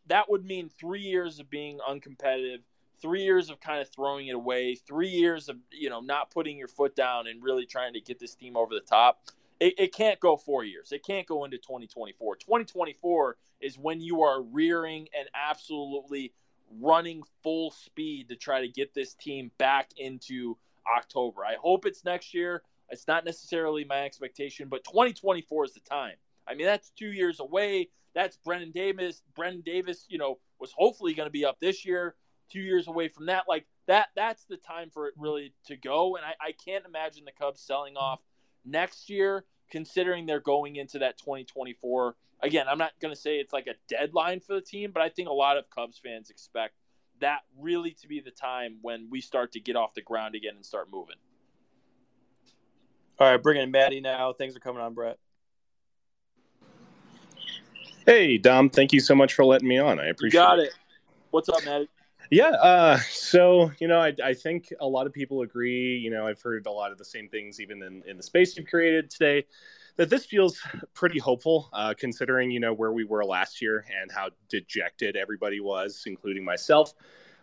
that would mean three years of being uncompetitive three years of kind of throwing it away, three years of you know not putting your foot down and really trying to get this team over the top. It, it can't go four years. It can't go into 2024. 2024 is when you are rearing and absolutely running full speed to try to get this team back into October. I hope it's next year. It's not necessarily my expectation, but 2024 is the time. I mean, that's two years away. That's Brennen Davis. Brennen Davis, you know, was hopefully going to be up this year two years away from that. Like that, that's the time for it really to go. And I, I can't imagine the Cubs selling off next year, considering they're going into that 2024. Again, I'm not going to say it's like a deadline for the team, but I think a lot of Cubs fans expect that really to be the time when we start to get off the ground again and start moving. All right, bringing in Maddie now. Things are coming on, Brett. Hey, Dom. Thank you so much for letting me on. I appreciate you got it. it. What's up, Maddie? Yeah. Uh, so, you know, I, I think a lot of people agree. You know, I've heard a lot of the same things even in, in the space you've created today that this feels pretty hopeful, uh, considering, you know, where we were last year and how dejected everybody was, including myself.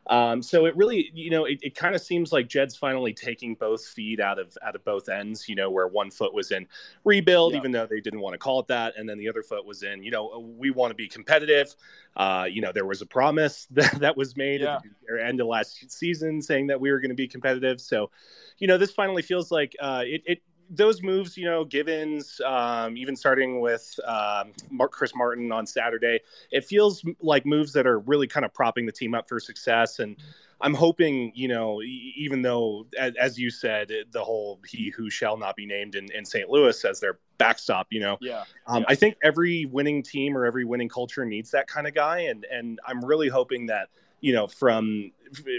Um, so it really, you know, it, it kind of seems like Jed's finally taking both feet out of out of both ends. You know, where one foot was in rebuild, yeah. even though they didn't want to call it that, and then the other foot was in, you know, we want to be competitive. Uh, you know, there was a promise that, that was made yeah. at the end of last season saying that we were going to be competitive. So, you know, this finally feels like uh, it, it those moves, you know, Givens, um, even starting with um, Mark, Chris Martin on Saturday, it feels like moves that are really kind of propping the team up for success. And I'm hoping, you know, even though, as, as you said, the whole he who shall not be named in, in St. Louis as their backstop, you know, yeah. Um, yeah. I think every winning team or every winning culture needs that kind of guy. And, and I'm really hoping that, you know, from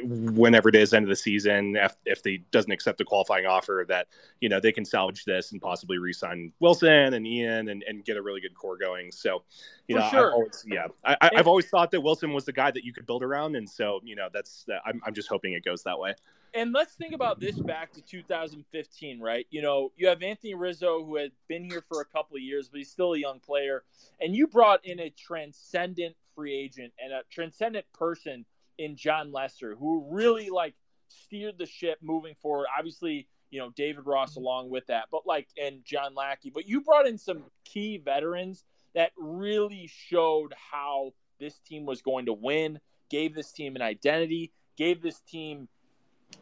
whenever it is end of the season, if, if they doesn't accept the qualifying offer, that you know they can salvage this and possibly re-sign Willson and Ian and, and get a really good core going. So, you For know, sure. I've always, yeah, I, have always thought that Willson was the guy that you could build around, and so you know that's I'm I'm just hoping it goes that way. And let's think about this back to 2015, right? You know, you have Anthony Rizzo who had been here for a couple of years, but he's still a young player, and you brought in a transcendent free agent and a transcendent person in Jon Lester, who really like steered the ship moving forward. Obviously, you know David Ross along with that, but like and John Lackey. But you brought in some key veterans that really showed how this team was going to win, gave this team an identity, gave this team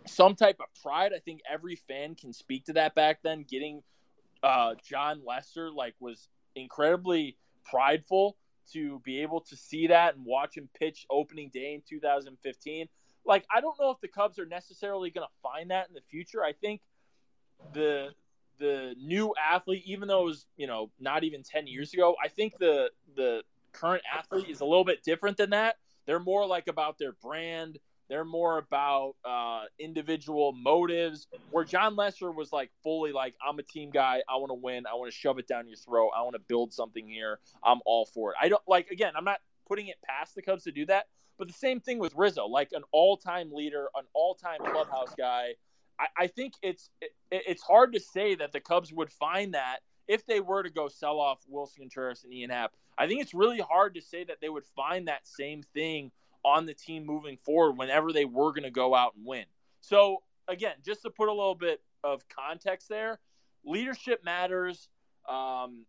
some type of pride. I think every fan can speak to that back then. Getting uh, Jon Lester like was incredibly prideful to be able to see that and watch him pitch opening day in 2015. Like I don't know if the Cubs are necessarily going to find that in the future. I think the the new athlete, even though it was you know not even 10 years ago, I think the the current athlete is a little bit different than that. They're more like about their brand. They're more about uh, individual motives. Where Jon Lester was like fully like, I'm a team guy. I want to win. I want to shove it down your throat. I want to build something here. I'm all for it. I don't like again. I'm not putting it past the Cubs to do that. But the same thing with Rizzo, like an all-time leader, an all-time clubhouse guy. I, I think it's it, it's hard to say that the Cubs would find that if they were to go sell off Willson Contreras and Ian Happ. I think it's really hard to say that they would find that same thing on the team moving forward whenever they were going to go out and win. So, again, just to put a little bit of context there, leadership matters. Um,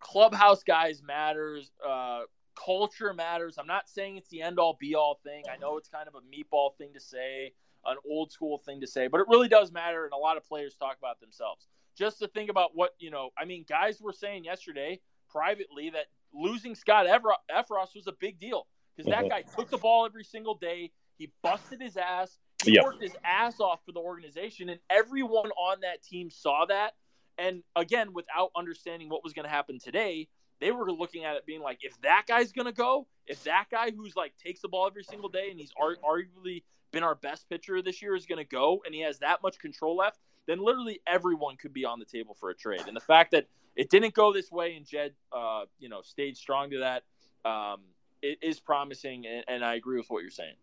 clubhouse guys matters. Uh, culture matters. I'm not saying it's the end all be all thing. I know it's kind of a meatball thing to say, an old school thing to say, but it really does matter. And a lot of players talk about themselves. Just to think about what, you know, I mean, guys were saying yesterday privately that losing Scott Effross was a big deal because that uh-huh. guy took the ball every single day. He busted his ass. He yep. worked his ass off for the organization, and everyone on that team saw that. And again, without understanding what was going to happen today, they were looking at it being like, if that guy's going to go, if that guy who's like takes the ball every single day and he's ar- arguably been our best pitcher this year is going to go, and he has that much control left, then literally everyone could be on the table for a trade. And the fact that it didn't go this way and Jed, uh, you know, stayed strong to that. Um, it is promising, and, and I agree with what you're saying.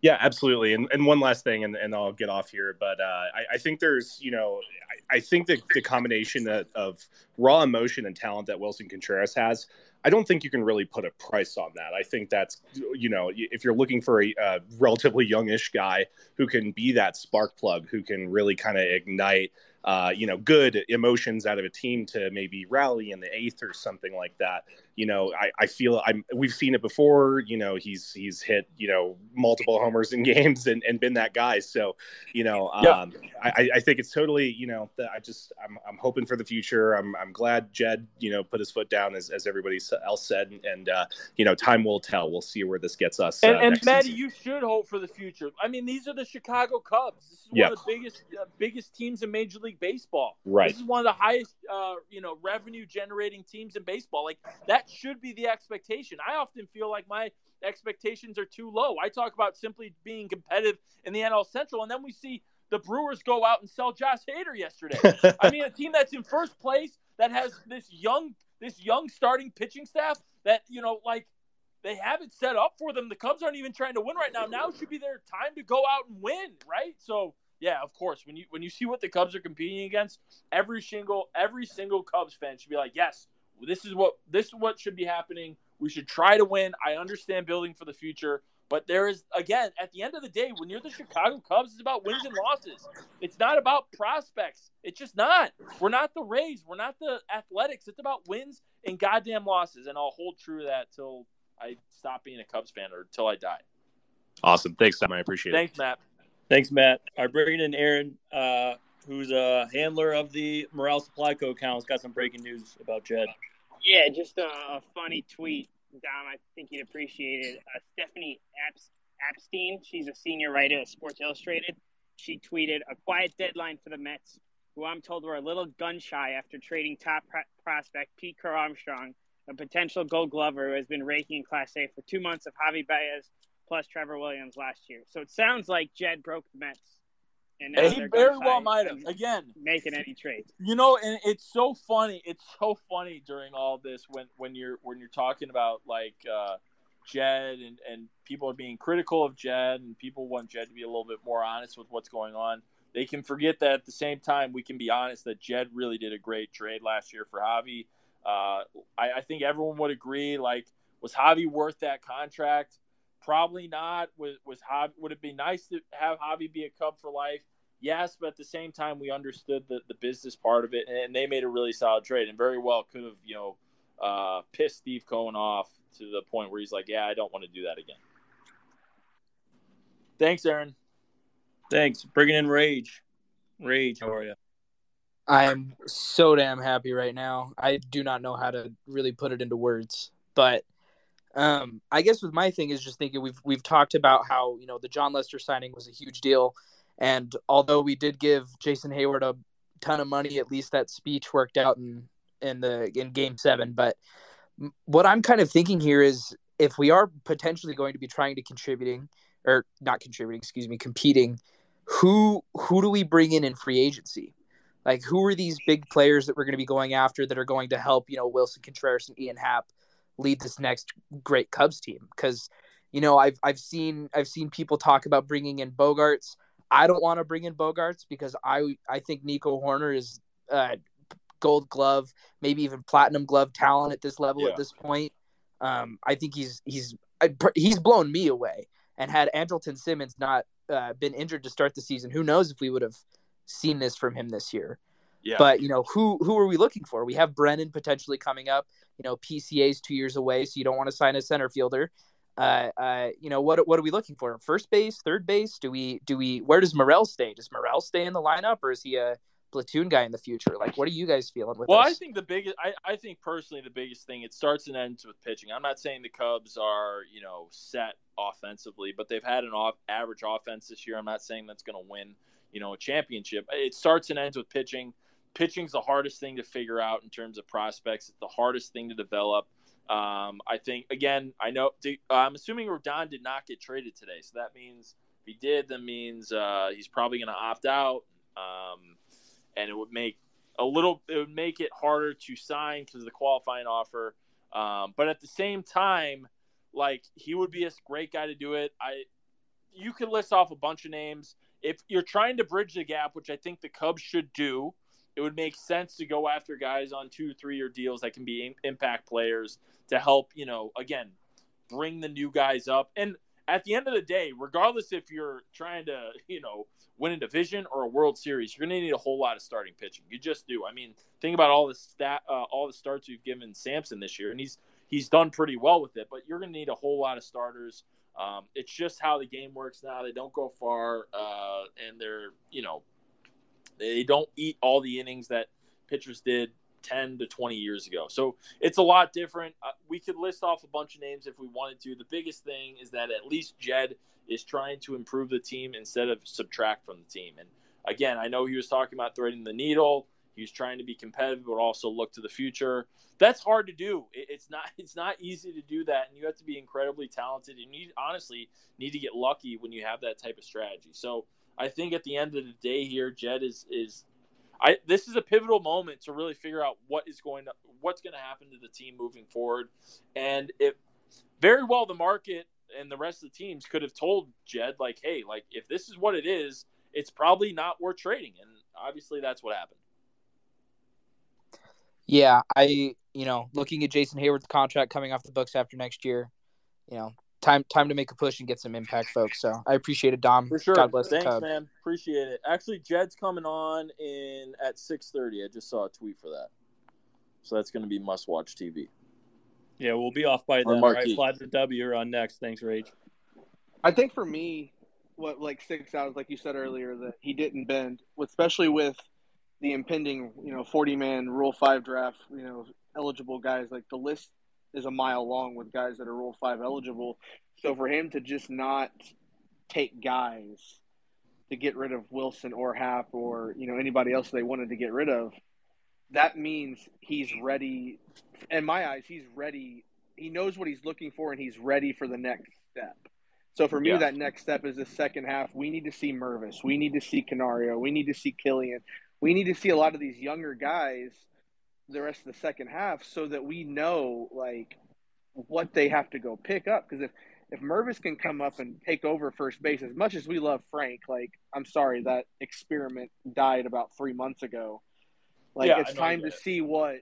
Yeah, absolutely. And, and one last thing, and, and I'll get off here. But uh, I, I, think there's, you know, I, I think that the combination of, of, raw emotion and talent that Willson Contreras has, I don't think you can really put a price on that. I think that's, you know, if you're looking for a, relatively youngish guy who can be that spark plug, who can really kind of ignite uh, you know, good emotions out of a team to maybe rally in the eighth or something like that. You know, I, I feel I'm we've seen it before. You know, he's he's hit you know multiple homers in games and, and been that guy. So, you know, um, I, I think it's totally you know I just I'm, I'm hoping for the future. I'm I'm glad Jed you know put his foot down as, as everybody else said, and uh, you know time will tell. We'll see where this gets us. And, uh, and Maddie, you should hope for the future. I mean, these are the Chicago Cubs. This is one of the biggest uh, biggest teams in Major League Baseball. Right. This is one of the highest, uh, you know, revenue generating teams in baseball. Like that should be the expectation. I often feel like my expectations are too low. I talk about simply being competitive in the NL Central, and then we see the Brewers go out and sell Josh Hader yesterday. I mean, a team that's in first place that has this young, this young starting pitching staff that you know, like they have it set up for them. The Cubs aren't even trying to win right now. Now should be their time to go out and win, right? So yeah, of course. When you when you see what the Cubs are competing against, every single every single Cubs fan should be like, yes, this is what this is what should be happening. We should try to win. I understand building for the future, but there is again at the end of the day, when you're the Chicago Cubs, it's about wins and losses. It's not about prospects. It's just not. We're not the Rays. We're not the Athletics. It's about wins and goddamn losses, and I'll hold true to that till I stop being a Cubs fan or till I die. Awesome. Thanks, Tom. I appreciate Thanks, it. Thanks, Matt. Thanks, Matt. Our bringing in Aaron, uh, who's a handler of the Morale Supply Co. account, has got some breaking news about Jed. Yeah, just a, funny tweet, Dom. I think you'd appreciate it. Uh, Stephanie Apstein, she's a senior writer at Sports Illustrated. She tweeted a quiet deadline for the Mets, who I'm told were a little gun shy after trading top pro- prospect Pete Crow-Armstrong, a potential Gold Glover who has been raking in Class A for two months of Javy Baez plus Trevor Williams last year. So it sounds like Jed broke the Mets. And, and he very well might have. Again, making any trades. You know, and it's so funny. It's so funny during all this when when you're when you're talking about like uh, Jed and and people are being critical of Jed and people want Jed to be a little bit more honest with what's going on. They can forget that at the same time we can be honest that Jed really did a great trade last year for Javy. Uh, I, I think everyone would agree. Like, was Javy worth that contract? Probably not. Was was Javy, would it be nice to have Javy be a Cub for life? yes, but at the same time, we understood the, the business part of it, and they made a really solid trade, and very well could have, you know, uh, pissed Steve Cohen off to the point where he's like, "Yeah, I don't want to do that again." Thanks, Aaron. Thanks. Bringing in Rage. Rage, how are you? I'm so damn happy right now. I do not know how to really put it into words, but um, I guess with my thing is just thinking we've we've talked about how you know the Jon Lester signing was a huge deal, and although we did give Jason Heyward a ton of money, at least that speech worked out in in the in Game Seven. But what I'm kind of thinking here is if we are potentially going to be trying to contributing or not contributing, excuse me, competing, who who do we bring in in free agency? Like who are these big players that we're going to be going after that are going to help you know Willson Contreras and Ian Happ lead this next great Cubs team? Because you know I've I've seen I've seen people talk about bringing in Bogaerts. I don't want to bring in Bogaerts because I I think Nico Hoerner is uh, Gold Glove, maybe even Platinum Glove talent at this level Yeah. at this point. Um, I think he's he's I- he's blown me away. And had Andrelton Simmons not uh, been injured to start the season, who knows if we would have seen this from him this year. Yeah. But you know, who who are we looking for? We have Brennen potentially coming up. You know, PCA's two years away, so you don't want to sign a center fielder. Uh, uh, you know, what what are we looking for? First base, third base? Do we do we? Where does Morel stay? Does Morel stay in the lineup, or is he a platoon guy in the future? Like, what are you guys feeling with Well, I think the biggest, I, I think personally, the biggest thing it starts and ends with pitching. I'm not saying the Cubs are, you know, set offensively, but they've had an off average offense this year. I'm not saying that's going to win, you know, a championship. It starts and ends with pitching. Pitching's the hardest thing to figure out in terms of prospects. It's the hardest thing to develop. Um, I think again, I know I'm assuming Rodon did not get traded today, so that means if he did, that means uh, he's probably going to opt out, um, and it would make a little it would make it harder to sign because the qualifying offer. Um, but at the same time, like he would be a great guy to do it. I you could list off a bunch of names. If you're trying to bridge the gap, which I think the Cubs should do, it would make sense to go after guys on two, three year deals that can be impact players to help, you know, again, bring the new guys up. And at the end of the day, regardless if you're trying to, you know, win a division or a World Series, you're going to need a whole lot of starting pitching. You just do. I mean, think about all the stat, uh, all the starts we've given Sampson this year, and he's he's done pretty well with it. But you're going to need a whole lot of starters. Um, it's just how the game works now. They don't go far, uh, and they're you know they don't eat all the innings that pitchers did 10 to 20 years ago. So it's a lot different. Uh, we could list off a bunch of names if we wanted to. The biggest thing is that at least Jed is trying to improve the team instead of subtract from the team. And again, I know he was talking about threading the needle. He was trying to be competitive, but also look to the future. That's hard to do. It, it's not. It's not easy to do that, and you have to be incredibly talented. And you honestly, need to get lucky when you have that type of strategy. So I think at the end of the day, here, Jed is is I this is a pivotal moment to really figure out what is going to what's going to happen to the team moving forward, and it very well the market and the rest of the teams could have told Jed like, hey, like if this is what it is, it's probably not worth trading, and obviously that's what happened. Yeah, I you know looking at Jason Heyward's contract coming off the books after next year, you know time time to make a push and get some impact, folks. So I appreciate it, Dom. For sure. God bless Thanks, the Cubs. man. Appreciate it. Actually, Jed's coming on in at six thirty. I just saw a tweet for that, so that's going to be must watch TV. Yeah, we'll be off by then. All right, Marquee. fly the W. You're on next. Thanks, Rage. I think for me, what like sticks out is like you said earlier that he didn't bend, especially with the impending you know forty man Rule Five draft. You know eligible guys like the list is a mile long with guys that are Rule Five eligible. So for him to just not take guys to get rid of Willson or Happ or you know anybody else they wanted to get rid of, that means he's ready. In my eyes, he's ready. He knows what he's looking for, and he's ready for the next step. So for me, Yeah. that next step is the second half. We need to see Mervis. We need to see Canario. We need to see Kilian. We need to see a lot of these younger guys the rest of the second half so that we know like what they have to go pick up. Because if if Mervis can come up and take over first base, as much as we love Frank, like I'm sorry that experiment died about three months ago. Like Yeah, it's time to it. see what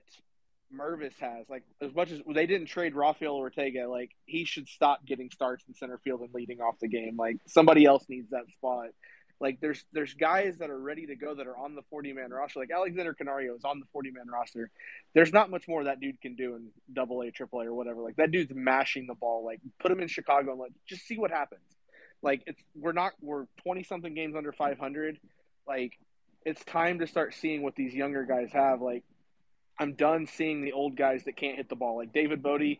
Mervis has. Like as much as they didn't trade Rafael Ortega, like he should stop getting starts in center field and leading off the game. Like somebody else needs that spot. Like there's there's guys that are ready to go that are on the 40 man roster. Like Alexander Canario is on the 40 man roster. There's not much more that dude can do in double A, triple A, or whatever. Like that dude's mashing the ball. Like put him in Chicago and like just see what happens. Like it's we're not we're 20 something games under 500. Like it's time to start seeing what these younger guys have. Like I'm done seeing the old guys that can't hit the ball. Like David Bote,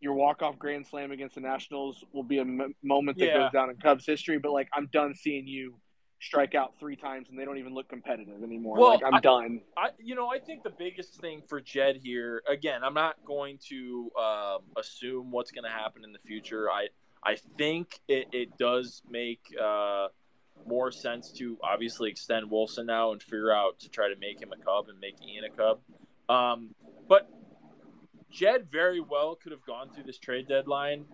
your walk off grand slam against the Nationals will be a m- moment that Yeah. goes down in Cubs history. But like I'm done seeing you strike out three times and they don't even look competitive anymore. Well, like I'm I- done. I, you know, I think the biggest thing for Jed here, again, I'm not going to um, assume what's going to happen in the future. I, I think it, it does make uh, more sense to obviously extend Willson now and figure out to try to make him a Cub and make Ian a Cub. Um, but Jed very well could have gone through this trade deadline,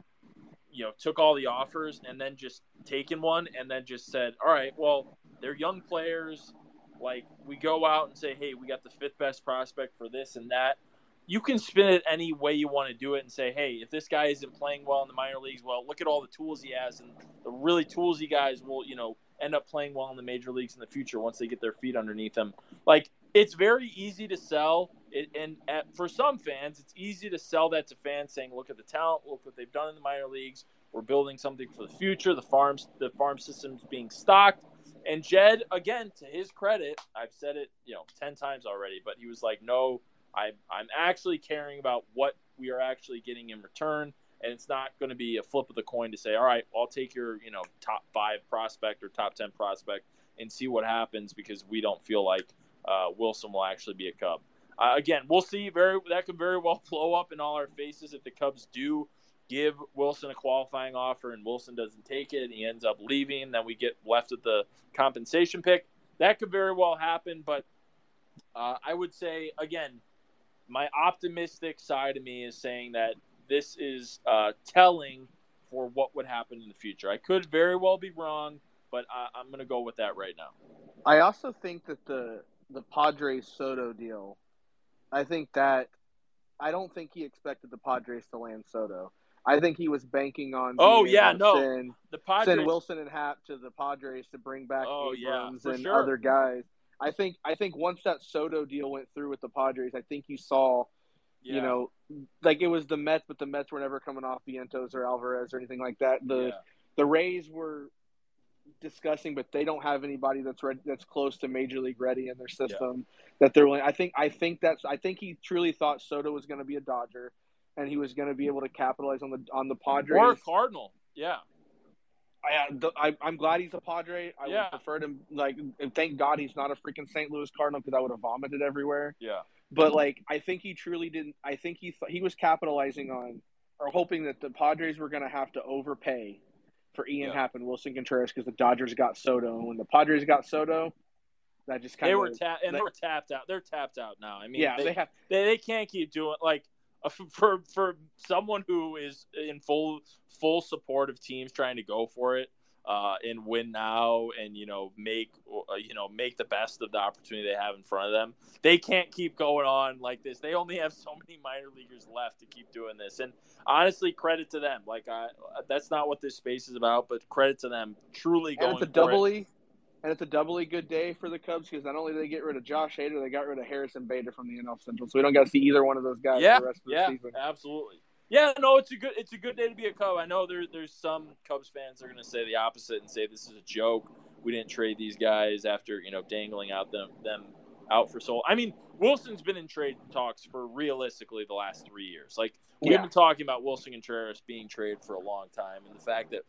you know, took all the offers and then just taken one and then just said, all right, well, they're young players. Like we go out and say, hey, we got the fifth best prospect for this and that. You can spin it any way you want to do it and say, hey, if this guy isn't playing well in the minor leagues, well, look at all the tools he has, and the really toolsy guys will, you know, end up playing well in the major leagues in the future once they get their feet underneath them. Like it's very easy to sell it, and at, for some fans, it's easy to sell that to fans, saying, "Look at the talent, look what they've done in the minor leagues. We're building something for the future. The farms, the farm system's being stocked." And Jed, again, to his credit, I've said it, you know, ten times already, but he was like, "No, I, I'm actually caring about what we are actually getting in return." And it's not going to be a flip of the coin to say, all right, I'll take your, you know, top five prospect or top 10 prospect and see what happens because we don't feel like uh, Willson will actually be a Cub. Uh, again, we'll see. Very that could very well blow up in all our faces if the Cubs do give Willson a qualifying offer and Willson doesn't take it. And he ends up leaving. Then we get left with the compensation pick. That could very well happen. But uh, I would say again, my optimistic side of me is saying that this is uh, telling for what would happen in the future. I could very well be wrong, but I, I'm going to go with that right now. I also think that the the Padres Soto deal, I think that I don't think he expected the Padres to land Soto. I think he was banking on Oh, yeah, no. send, The Padres. send Willson and Happ to the Padres to bring back Oh, yeah, Abrams for and sure. other guys. I think I think once that Soto deal went through with the Padres, I think you saw, you know, like it was the Mets, but the Mets were never coming off Vientos or Alvarez or anything like that. The Yeah. the Rays were discussing, but they don't have anybody that's ready, that's close to major league ready in their system. That they're willing. I think I think that's I think he truly thought Soto was going to be a Dodger, and he was going to be able to capitalize on the on the Padres. or a Cardinal. Yeah. I, I, I'm glad he's a Padre. I Yeah. would prefer him like. And thank God he's not a freaking St. Louis Cardinal because I would have vomited everywhere. Yeah. But like, I think he truly didn't. I think he th- he was capitalizing on or hoping that the Padres were going to have to overpay for Ian Yeah. Happ and Willson Contreras because the Dodgers got Soto, and when the Padres got Soto, that just kind They of were tapped, and they- they were tapped out. They're tapped out now. I mean, yeah they, they have they, they can't keep doing like for for someone who is in full full support of teams trying to go for it uh, and win now and you know make uh, you know make the best of the opportunity they have in front of them. They can't keep going on like this. They only have so many minor leaguers left to keep doing this. And honestly, credit to them. Like I, that's not what this space is about, but credit to them. Truly going and it's a doubly and it's a doubly good day for the Cubs because not only did they get rid of Josh Hader, they got rid of Harrison Bader from the NL Central, so we don't got to see either one of those guys yeah, for the rest of yeah, the season. absolutely. Yeah, no, it's a good it's a good day to be a Cub. I know there, there's some Cubs fans that are going to say the opposite and say this is a joke. We didn't trade these guys after you know dangling out them them out for so. I mean, Willson's been in trade talks for realistically the last three years. Like we've Yeah. been talking about Willson and Contreras being traded for a long time, and the fact that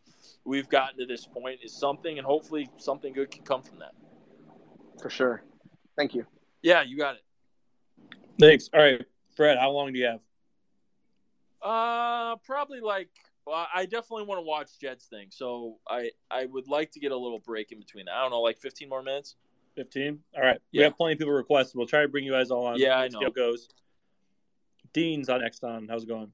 we've gotten to this point is something, and hopefully something good can come from that. For sure. Thank you. Yeah, you got it. Thanks. All right, Fred, how long do you have? Uh, probably like well, I definitely want to watch Jed's thing, so I I would like to get a little break in between. I don't know, like 15 more minutes. 15? All right. We have plenty of people requested. We'll try to bring you guys all on. Yeah, I Let's see know. how it goes. Dean's on Exxon. How's it going?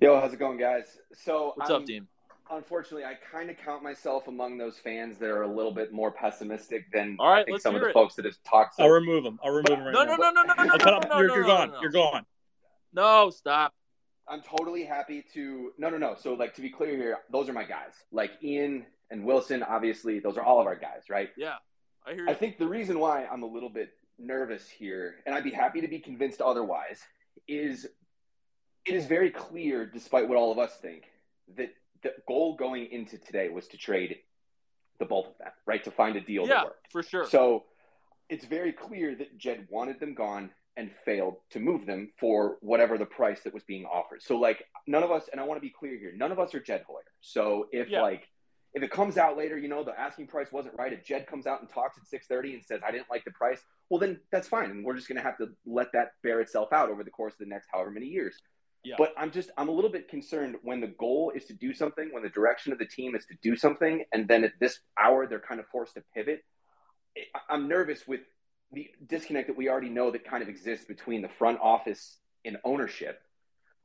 Yo, how's it going, guys? So, What's I'm- up, Dean? Unfortunately, I kind of count myself among those fans that are a little bit more pessimistic than All right, I think let's some of the it. folks that have talked. So I'll remove them. I'll remove them right No, now. no, no, no, no, no, no, I'll cut no, him. no, you're no, you're no, gone. no, no. You're gone. No, stop. I'm totally happy to. No, no, no. So, like, to be clear here, those are my guys. Like Ian and Willson, obviously, those are all of our guys, right? Yeah, I hear. I think the reason why I'm a little bit nervous here, and I'd be happy to be convinced otherwise, is it is very clear, despite what all of us think, that the goal going into today was to trade the both of them, right? To find a deal yeah, that worked. for sure. So it's very clear that Jed wanted them gone and failed to move them for whatever the price that was being offered. So like none of us, and I want to be clear here, none of us are Jed Hoyer. So if Yeah. like if it comes out later, you know, the asking price wasn't right. If Jed comes out and talks at 6:30 and says I didn't like the price, well then that's fine, and we're just going to have to let that bear itself out over the course of the next however many years. Yeah. But I'm just I'm a little bit concerned when the goal is to do something, when the direction of the team is to do something, and then at this hour they're kind of forced to pivot. I'm nervous with the disconnect that we already know that kind of exists between the front office and ownership.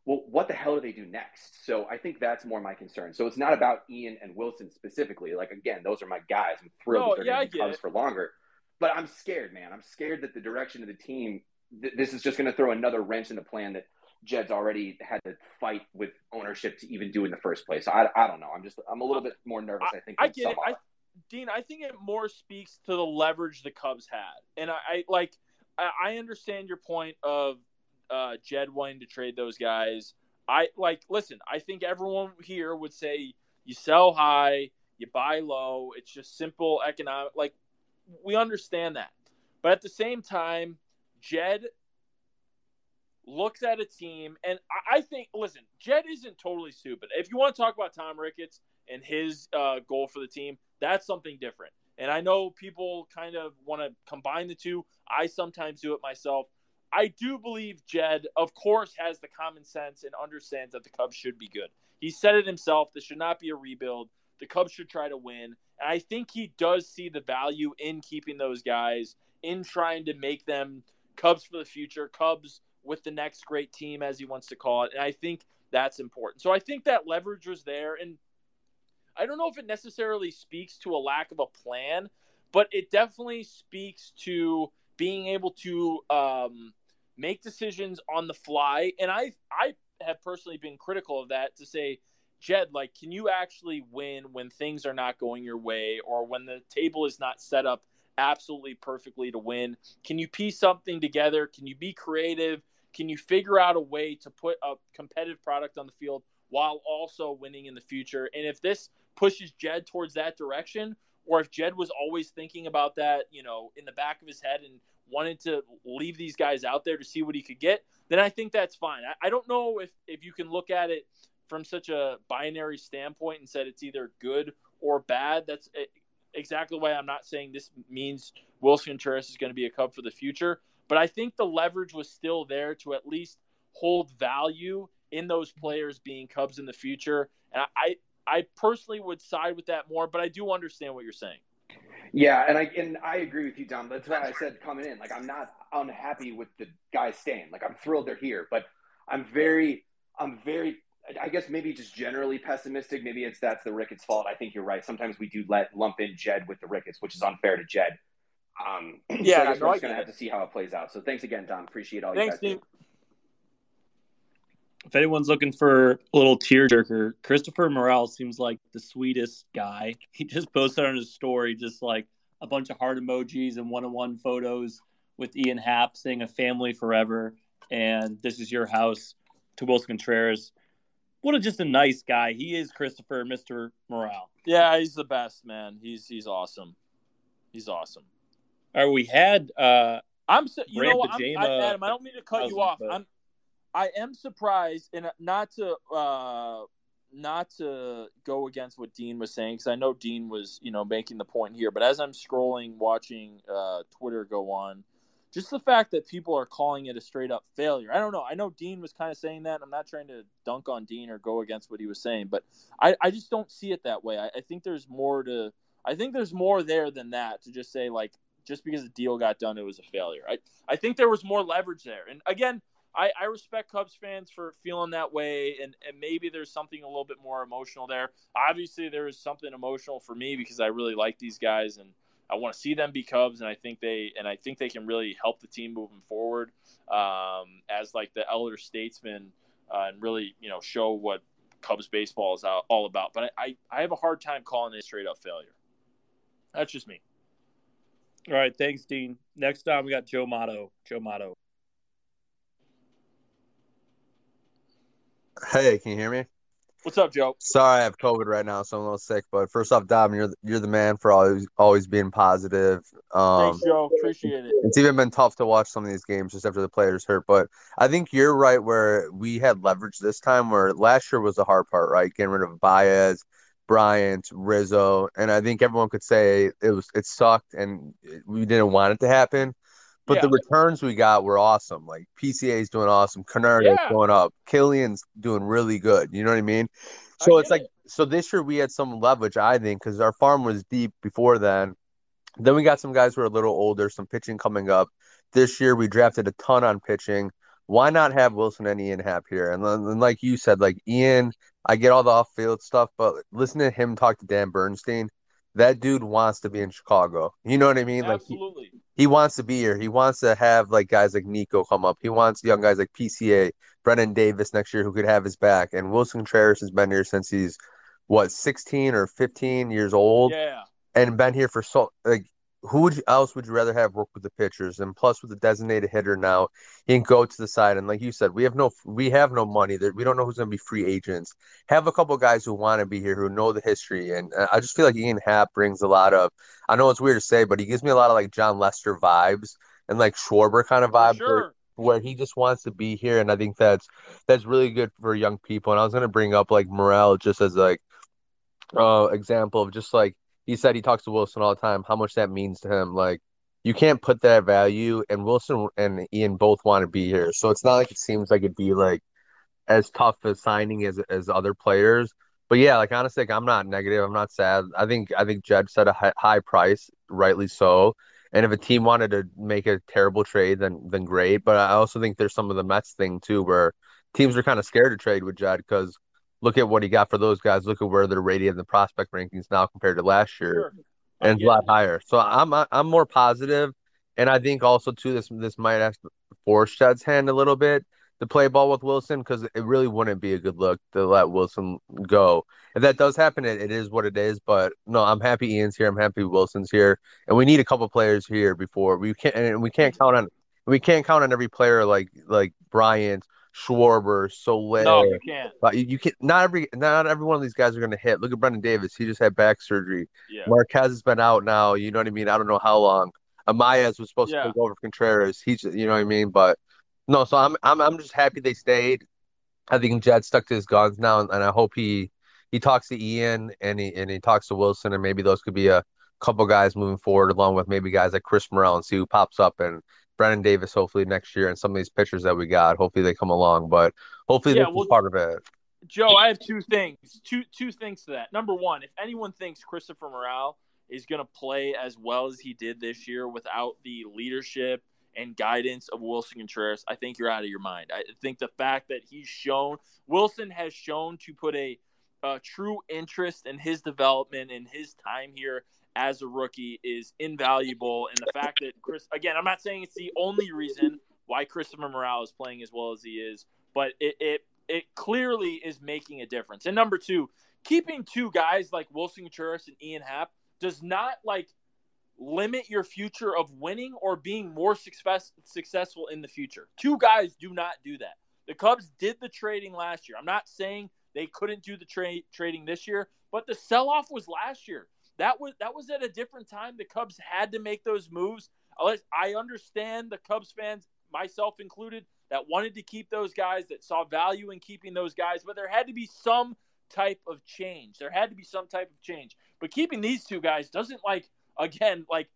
Well, what the hell do they do next? So I think that's more my concern. So it's not about Ian and Willson specifically. Like again, those are my guys. I'm thrilled No, that they're yeah, going to be Cubs for longer. But I'm scared, man. I'm scared that the direction of the team, th- this is just going to throw another wrench in the plan that Jed's already had to fight with ownership to even do in the first place. I, I don't know. I'm just I'm a little bit more nervous. I think. I get it. I, Dean, I think it more speaks to the leverage the Cubs had, and I, I like. I, understand your point of uh, Jed wanting to trade those guys. I like. Listen, I think everyone here would say you sell high, you buy low. It's just simple economic. Like we understand that, but at the same time, Jed looks at a team, and I, I think, listen, Jed isn't totally stupid. If you want to talk about Tom Ricketts and his uh, goal for the team, that's something different. And I know people kind of want to combine the two. I sometimes do it myself. I do believe Jed, of course, has the common sense and understands that the Cubs should be good. He said it himself. This should not be a rebuild. The Cubs should try to win. And I think he does see the value in keeping those guys, in trying to make them Cubs for the future, Cubs with the next great team, as he wants to call it. And I think that's important. So I think that leverage was there. And I don't know if it necessarily speaks to a lack of a plan, but it definitely speaks to being able to um, make decisions on the fly. And I, I have personally been critical of that to say, Jed, like, can you actually win when things are not going your way or when the table is not set up absolutely perfectly to win? Can you piece something together? Can you be creative? Can you figure out a way to put a competitive product on the field while also winning in the future? And if this pushes Jed towards that direction, or if Jed was always thinking about that, you know, in the back of his head and wanted to leave these guys out there to see what he could get, then I think that's fine. I, I don't know if, if you can look at it from such a binary standpoint and said it's either good or bad. That's exactly why I'm not saying this means Willson Contreras is going to be a Cub for the future. But I think the leverage was still there to at least hold value in those players being Cubs in the future. And I, I personally would side with that more, but I do understand what you're saying. Yeah, and I and I agree with you, Tom. That's why I said coming in. Like I'm not unhappy with the guys staying. Like I'm thrilled they're here, but I'm very, I'm very. I guess maybe just generally pessimistic. Maybe it's that's the Ricketts fault. I think you're right. Sometimes we do let lump in Jed with the Ricketts, which is unfair to Jed. Um, so Yeah, I guess no, we're just gonna have to see how it plays out. So thanks again, Tom. Appreciate all Thanks, you guys. Steve. do. If anyone's looking for a little tearjerker, Christopher Morel seems like the sweetest guy. He just posted on his story just like a bunch of heart emojis and one-on-one photos with Ian Happ saying "a family forever" and "This is your house" to Willson Contreras. What a just a nice guy. He is Christopher, Mister Morel. Yeah, he's the best, man. He's he's awesome. He's awesome. All right, we had uh, I'm so, you Brand know what, I'm, I, Adam. I don't mean to cut you off. but- I'm I am surprised, and not to uh, not to go against what Dean was saying, because I know Dean was you know making the point here. But as I'm scrolling, watching uh, Twitter go on, just the fact that people are calling it a straight up failure. I don't know. I know Dean was kind of saying that. I'm not trying to dunk on Dean or go against what he was saying, but I, I just don't see it that way. I, I think there's more to. I think there's more there than that to just say like just because the deal got done, it was a failure. I I think there was more leverage there, and again. I, I respect Cubs fans for feeling that way, and, and maybe there's something a little bit more emotional there. Obviously, there is something emotional for me because I really like these guys, and I want to see them be Cubs, and I think they and I think they can really help the team moving forward um, as like the elder statesman uh, and really you know show what Cubs baseball is all about. But I, I, I have a hard time calling it straight up failure. That's just me. All right, thanks, Dean. Next time we got Joe Motto. Joe Motto. Hey, can you hear me? What's up, Joe? Sorry, I have COVID right now, so I'm a little sick. But first off, Dom, you're you're the man for always always being positive. Um, Thanks, Joe. Appreciate it. It's even been tough to watch some of these games just after the players hurt. But I think you're right where we had leverage this time. Where last year was the hard part, right? Getting rid of Baez, Bryant, Rizzo, and I think everyone could say it was it sucked and we didn't want it to happen. But Yeah. the returns we got were awesome. Like PCA is doing awesome, Canario's Yeah. going up, Kilian's doing really good. You know what I mean? So it's like so this year we had some leverage, I think, because our farm was deep before then. Then we got some guys who are a little older, some pitching coming up. This year we drafted a ton on pitching. Why not have Willson and Ian Happ here? And then, and like you said, like Ian, I get all the off field stuff, but listen to him talk to Dan Bernstein. That dude wants to be in Chicago. You know what I mean? Like he, Absolutely. he wants to be here. He wants to have like guys like Nico come up. He wants young guys like PCA, Brennen Davis next year who could have his back. And Willson Contreras has been here since he's what 16 or 15 years old Yeah. and been here for so like who would you, else would you rather have work with the pitchers and plus with the designated hitter now he can go to the side and like you said we have no we have no money That we don't know who's going to be free agents have a couple guys who want to be here who know the history and uh, I just feel like Ian Happ brings a lot of I know it's weird to say but he gives me a lot of like Jon Lester vibes and like Schwarber kind of vibes where- Sure. where he just wants to be here and I think that's that's really good for young people and I was going to bring up like Morel just as like uh example of just like he said he talks to Willson all the time how much that means to him. Like you can't put that value and Willson and Ian both want to be here. So it's not like it seems like it'd be like as tough as signing as as other players. But yeah like honestly like, I'm not negative. I'm not sad. I think I think Jed set a high, high price rightly so. And if a team wanted to make a terrible trade then then great. But I also think there's some of the Mets thing too where teams are kind of scared to trade with Jed because look at what he got for those guys. Look at where they're rated in the prospect rankings now compared to last year, and a lot higher. So I'm I'm more positive, and I think also too this this might have to force Jed's hand a little bit to play ball with Willson because it really wouldn't be a good look to let Willson go. If that does happen, it, it is what it is. But no, I'm happy Ian's here. I'm happy Willson's here, and we need a couple players here before we can't. And we can't count on we can't count on every player like like Bryant. Schwarber, Soler. No, you can't. But you, you can not Not every not every one of these guys are going to hit. Look at Brennen Davis; he just had back surgery. Yeah. Marquez has been out now. You know what I mean? I don't know how long. Amayas was supposed Yeah. to take over for Contreras. He's you know what I mean, but no. So I'm I'm I'm just happy they stayed. I think Jed stuck to his guns now, and, and I hope he he talks to Ian and he and he talks to Willson, and maybe those could be a couple guys moving forward, along with maybe guys like Chris Morel and see who pops up and Brennen Davis hopefully next year, and some of these pitchers that we got. Hopefully they come along, but hopefully Yeah, this well- is part of it. Joe, I have two things. Two two things to that. Number one, if anyone thinks Christopher Morel is going to play as well as he did this year without the leadership and guidance of Willson Contreras, I think you're out of your mind. I think the fact that he's shown Willson has shown to put a, a true interest in his development and his time here as a rookie is invaluable. And the fact that Chris, again, I'm not saying it's the only reason why Christopher Morel is playing as well as he is, but it, it it clearly is making a difference. And number two, keeping two guys like Willson Contreras and Ian Happ does not like limit your future of winning or being more success, successful in the future. Two guys do not do that. The Cubs did the trading last year. I'm not saying they couldn't do the trade trading this year, but the sell off was last year. That was that was at a different time. The Cubs had to make those moves. I understand the Cubs fans, myself included, that wanted to keep those guys, that saw value in keeping those guys, but there had to be some type of change. There had to be some type of change. But keeping these two guys doesn't like again like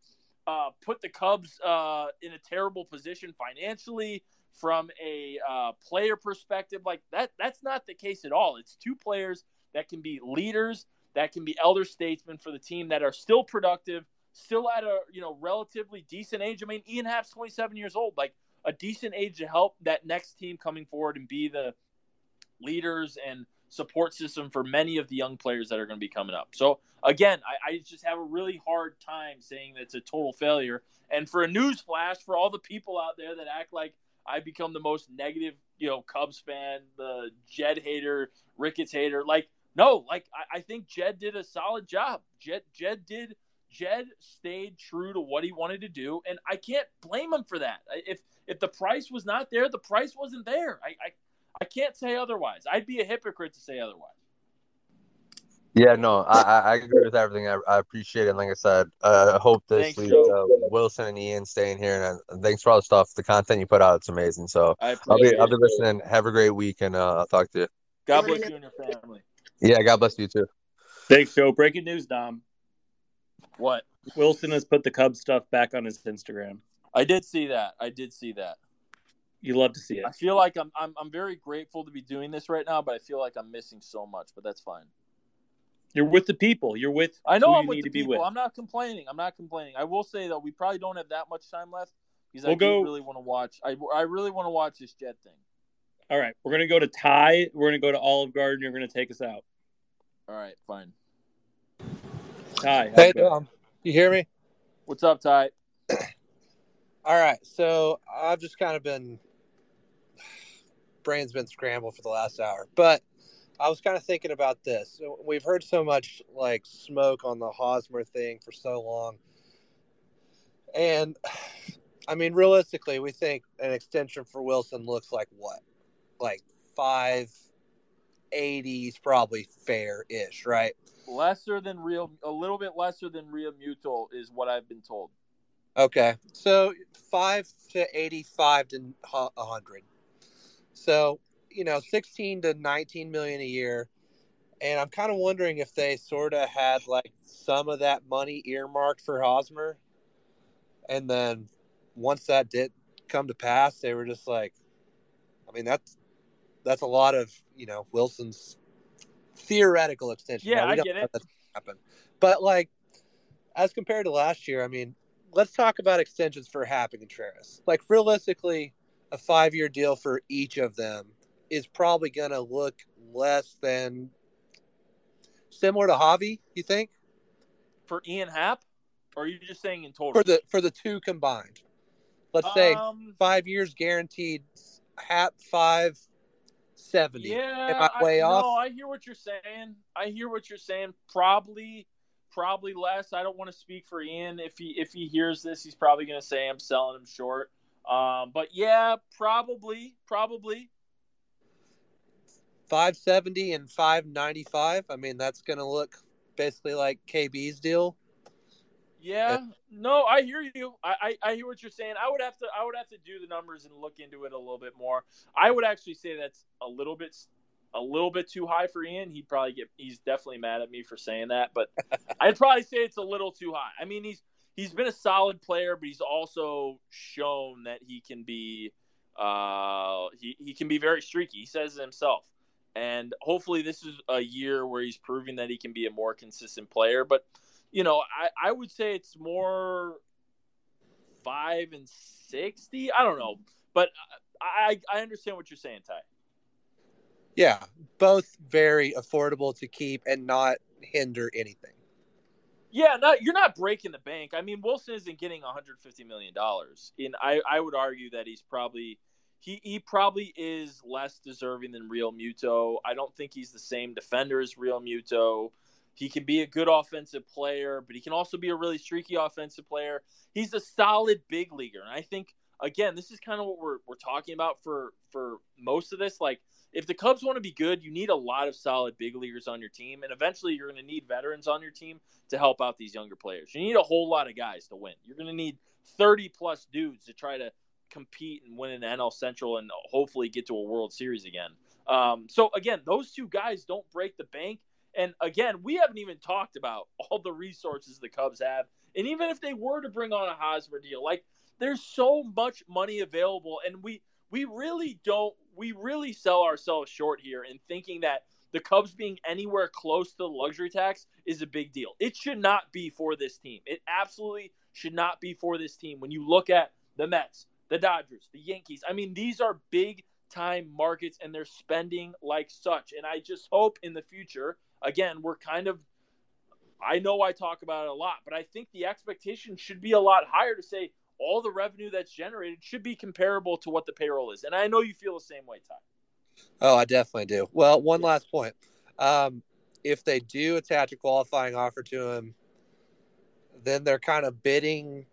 uh, put the Cubs uh, in a terrible position financially from a uh, player perspective. Like that, that's not the case at all. It's two players that can be leaders, that can be elder statesmen for the team, that are still productive, still at a you know relatively decent age. I mean, Ian Happ's 27 years old, like a decent age to help that next team coming forward and be the leaders and support system for many of the young players that are going to be coming up. So again, I, I just have a really hard time saying that it's a total failure. And for a news flash, for all the people out there that act like I become the most negative you know Cubs fan, the Jed hater, Ricketts hater. Like no, like I, I think Jed did a solid job. Jed Jed did Jed stayed true to what he wanted to do, and I can't blame him for that. If if the price was not there, the price wasn't there. I I, I can't say otherwise. I'd be a hypocrite to say otherwise. Yeah, no, I, I agree with everything. I, I appreciate it. And like I said, uh, I hope this Thanks, leads uh, Willson and Ian staying here. And uh, thanks for all the stuff, the content you put out. It's amazing. So I I'll be appreciate I'll be listening. Have a great week, and uh, I'll talk to you. God bless you and your family. Yeah, God bless you too. Thanks, Joe. Breaking news, Dom. What? Willson has put the Cubs stuff back on his Instagram. I did see that. I did see that. You love to see it. I feel like I'm I'm I'm very grateful to be doing this right now, but I feel like I'm missing so much. But that's fine. You're with the people. You're with. I know who I'm you with the people. with. I'm not complaining. I'm not complaining. I will say though, we probably don't have that much time left because I We'll do go- really want to watch. I I really want to watch this Jet thing. All right, we're gonna go to Ty. We're gonna go to Olive Garden. You're gonna take us out. All right, fine. Hi. Hey, Dom. Um, you hear me? What's up, Ty? All right. So I've just kind of been brain's been scrambled for the last hour, but I was kind of thinking about this. We've heard so much like smoke on the Hosmer thing for so long, and I mean, realistically, we think an extension for Willson looks like what, like five, 80s probably fair ish, right? Lesser than real, a little bit lesser than Realmuto is what I've been told. Okay, so five to 85 to 100. So you know, 16 to 19 million a year. And I'm kind of wondering if they sort of had like some of that money earmarked for Hosmer. And then once that did come to pass, they were just like, I mean, that's that's a lot of you know Willson's theoretical extension. Yeah, Now, I get it. that's happen, but like as compared to last year, I mean, let's talk about extensions for Happ and Contreras. Like realistically, a five-year deal for each of them is probably going to look less than similar to Javy. You think For Ian Happ, or are you just saying in total? for the for the two combined? Let's say Um, five years guaranteed. Happ five seventy. Yeah, Am I way I, off? No, I hear what you're saying. I hear what you're saying. Probably, probably less. I don't want to speak for Ian. If he if he hears this, he's probably going to say I'm selling him short. Um, but yeah, probably, probably. 570 and 595. I mean, that's going to look basically like KB's deal. Yeah, no, I hear you. I, I I hear what you're saying. I would have to I would have to do the numbers and look into it a little bit more. I would actually say that's a little bit a little bit too high for Ian. He'd probably get he's definitely mad at me for saying that, but I'd probably say it's a little too high. I mean, he's he's been a solid player, but he's also shown that he can be uh he, he can be very streaky. He says it himself. And hopefully this is a year where he's proving that he can be a more consistent player, but you know, I, I would say it's more five and sixty. I don't know, but I I understand what you're saying, Ty. Yeah, both very affordable to keep and not hinder anything. Yeah, not you're not breaking the bank. I mean, Willson isn't getting 150 million dollars. In I I would argue that he's probably he he probably is less deserving than Realmuto. I don't think he's the same defender as Realmuto. He can be a good offensive player, but he can also be a really streaky offensive player. He's a solid big leaguer, and I think again, this is kind of what we're we're talking about for for most of this. Like, if the Cubs want to be good, you need a lot of solid big leaguers on your team, and eventually you're going to need veterans on your team to help out these younger players. You need a whole lot of guys to win. You're going to need 30 plus dudes to try to compete and win an NL Central and hopefully get to a World Series again. Um, so again, those two guys don't break the bank. And again, we haven't even talked about all the resources the Cubs have. And even if they were to bring on a Hosmer deal, like there's so much money available, and we we really don't we really sell ourselves short here in thinking that the Cubs being anywhere close to the luxury tax is a big deal. It should not be for this team. It absolutely should not be for this team. When you look at the Mets, the Dodgers, the Yankees, I mean, these are big time markets and they're spending like such. And I just hope in the future, again, we're kind of I know I talk about it a lot, but I think the expectation should be a lot higher to say all the revenue that's generated should be comparable to what the payroll is. And I know you feel the same way, Ty. Oh, I definitely do. Well, one last point. Um, if they do attach a qualifying offer to him, then they're kind of bidding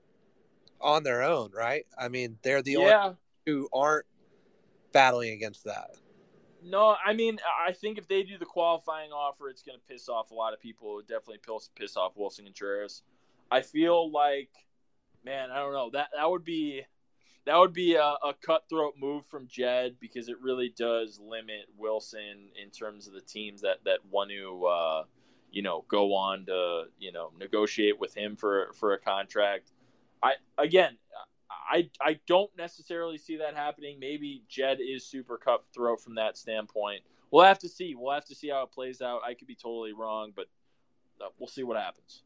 on their own, right? I mean, they're the Yeah. only who aren't battling against that. No, I mean, I think if they do the qualifying offer, it's going to piss off a lot of people. It definitely piss, piss off Willson Contreras. I feel like, man, I don't know that that would be that would be a, a cutthroat move from Jed because it really does limit Willson in terms of the teams that that want to, uh, you know, go on to you know negotiate with him for for a contract. I again, I I don't necessarily see that happening. Maybe Jed is super cutthroat from that standpoint. We'll have to see. We'll have to see how it plays out. I could be totally wrong, but uh, we'll see what happens.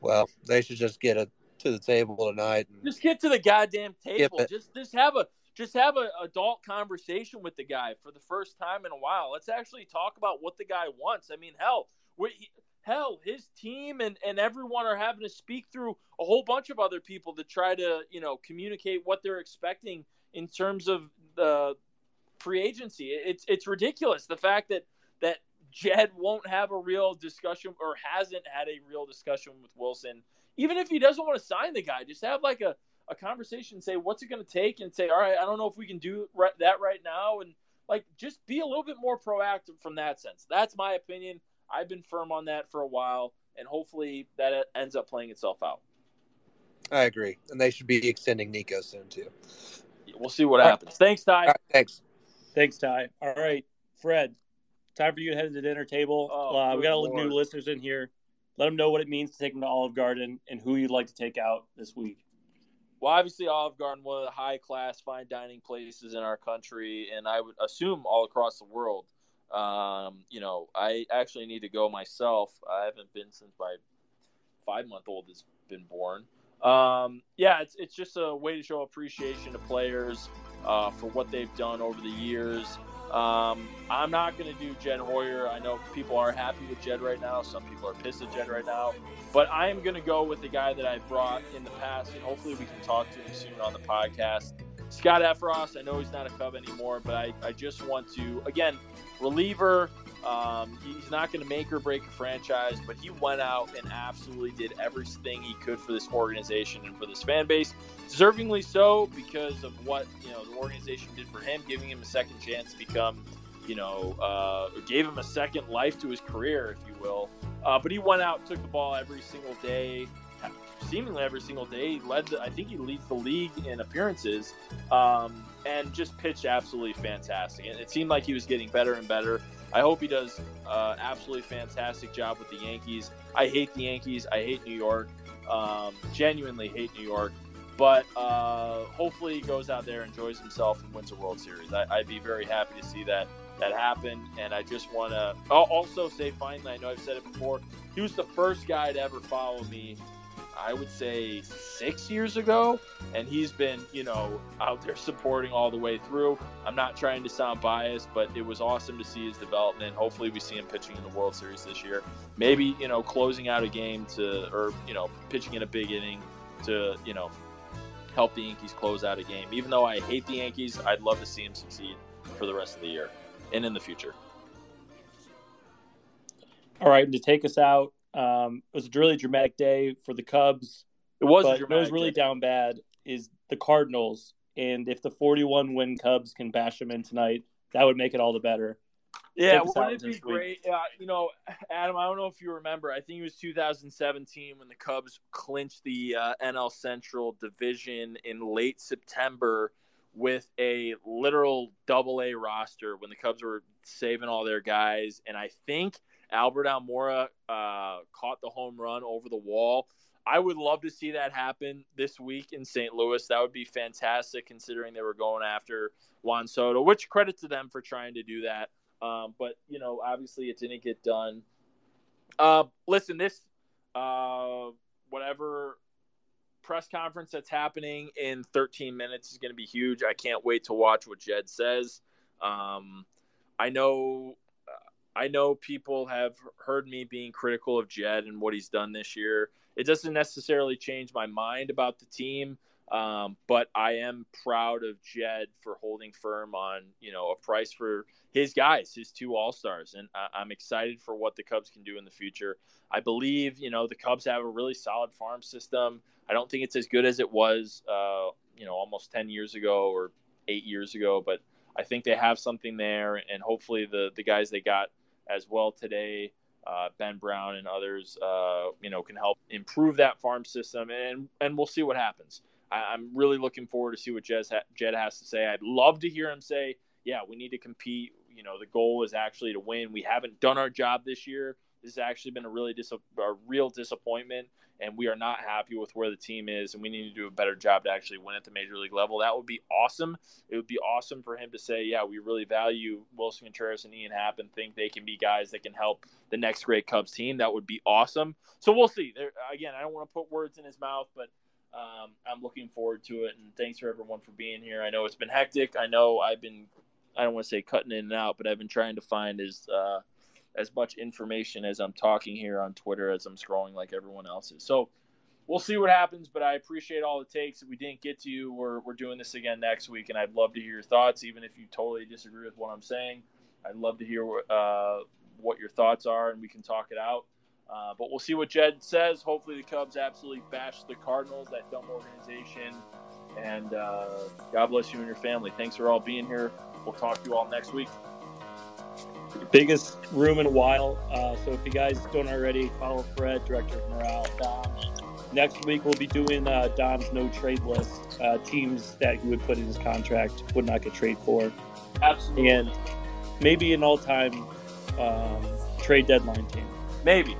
Well, they should just get it to the table tonight. Just get to the goddamn table. Just just have a just have a adult conversation with the guy for the first time in a while. Let's actually talk about what the guy wants. I mean, hell, we, hell, his team and and everyone are having to speak through a whole bunch of other people to try to you know communicate what they're expecting in terms of the free agency. It's it's ridiculous the fact that that Jed won't have a real discussion or hasn't had a real discussion with Willson. Even if he doesn't want to sign the guy, just have like a, a conversation, say what's it going to take, and say, all right, I don't know if we can do that right now, and like just be a little bit more proactive from that sense. That's my opinion. I've been firm on that for a while, and hopefully that ends up playing itself out. I agree, and they should be extending Nico soon too. We'll see what happens. Thanks, Ty. All right, thanks. Thanks, Ty. All right, Fred. Time for you to head to the dinner table. Oh, uh, we got a Lord. new listeners in here. Let them know what it means to take them to Olive Garden and who you'd like to take out this week. Well, obviously, Olive Garden, one of the high class fine dining places in our country, and I would assume all across the world. Um, you know, I actually need to go myself. I haven't been since my five month old has been born. Um, yeah, it's, it's just a way to show appreciation to players uh, for what they've done over the years. Um, I'm not going to do Jed Hoyer. I know people are happy with Jed right now. Some people are pissed at Jed right now. But I am going to go with the guy that I brought in the past, and hopefully we can talk to him soon on the podcast. Scott Effross, I know he's not a Cub anymore, but I, I just want to, again, reliever. Um, he's not going to make or break a franchise, but he went out and absolutely did everything he could for this organization and for this fan base. Deservingly so because of what you know the organization did for him, giving him a second chance to become, you know, uh, gave him a second life to his career, if you will. Uh, but he went out, took the ball every single day, seemingly every single day. He led, the, I think he leads the league in appearances, um, and just pitched absolutely fantastic. And it seemed like he was getting better and better. I hope he does uh, absolutely fantastic job with the Yankees. I hate the Yankees. I hate New York. Um, genuinely hate New York. But uh, hopefully he goes out there, enjoys himself, and wins a World Series. I, I'd be very happy to see that that happen. And I just want to also say finally, I know I've said it before, he was the first guy to ever follow me. I would say six years ago, and he's been, you know, out there supporting all the way through. I'm not trying to sound biased, but it was awesome to see his development. Hopefully, we see him pitching in the World Series this year. Maybe, you know, closing out a game to, or you know, pitching in a big inning to, you know, help the Yankees close out a game. Even though I hate the Yankees, I'd love to see him succeed for the rest of the year and in the future. All right, and to take us out, um, it was a really dramatic day for the Cubs. It was but it was really day. down bad. Is the Cardinals, and if the 41 win Cubs can bash them in tonight, that would make it all the better. Yeah, Take us out wouldn't it be great? Uh, you know, Adam, I don't know if you remember. I think it was 2017 when the Cubs clinched the uh, NL Central division in late September with a literal double A roster when the Cubs were saving all their guys. And I think Albert Almora uh, caught the home run over the wall. I would love to see that happen this week in St. Louis. That would be fantastic considering they were going after Juan Soto, which credit to them for trying to do that. Um, but you know, obviously, it didn't get done. Uh, listen, this uh, whatever press conference that's happening in 13 minutes is going to be huge. I can't wait to watch what Jed says. Um, I know, I know people have heard me being critical of Jed and what he's done this year. It doesn't necessarily change my mind about the team. Um, but I am proud of Jed for holding firm on you know a price for his guys, his two All Stars, and I- I'm excited for what the Cubs can do in the future. I believe you know the Cubs have a really solid farm system. I don't think it's as good as it was, uh, you know, almost ten years ago or eight years ago, but I think they have something there, and hopefully the the guys they got as well today uh, Ben Brown and others, uh, you know, can help improve that farm system, and and we'll see what happens. I, am really looking forward to see what Jed, ha- Jed has to say. I'd love to hear him say, "Yeah, we need to compete. You know, the goal is actually to win. We haven't done our job this year. This has actually been a really dis- a real disappointment, and we are not happy with where the team is, and we need to do a better job to actually win at the major league level. That would be awesome. It would be awesome for him to say, yeah, we really value Willson Contreras and Ian Happ and think they can be guys that can help the next great Cubs team. That would be awesome. So we'll see. There, again, I don't want to put words in his mouth, but um, I'm looking forward to it. And thanks for everyone for being here. I know it's been hectic. I know I've been, I don't want to say cutting in and out, but I've been trying to find as uh, as much information as I'm talking here on Twitter as I'm scrolling like everyone else is. So we'll see what happens, but I appreciate all it takes. If we didn't get to you, we're, we're doing this again next week, and I'd love to hear your thoughts, even if you totally disagree with what I'm saying. I'd love to hear uh, what your thoughts are, and we can talk it out. Uh, but we'll see what Jed says. Hopefully, the Cubs absolutely bash the Cardinals, that dumb organization. And uh, God bless you and your family. Thanks for all being here. We'll talk to you all next week biggest room in a while. Uh, so if you guys don't already, follow Fred, Director of Morale, Dom. Next week we'll be doing uh, Dom's no trade list. Uh, teams that he would put in his contract would not get trade for. Absolutely. And maybe an all-time um, trade deadline team. Maybe.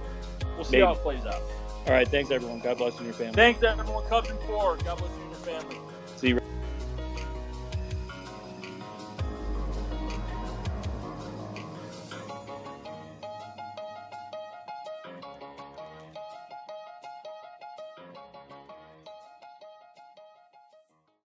We'll see Maybe. how it plays out. All right. Thanks everyone. God bless you and your family. Thanks everyone. Cubs and four. God bless you and your family. See you.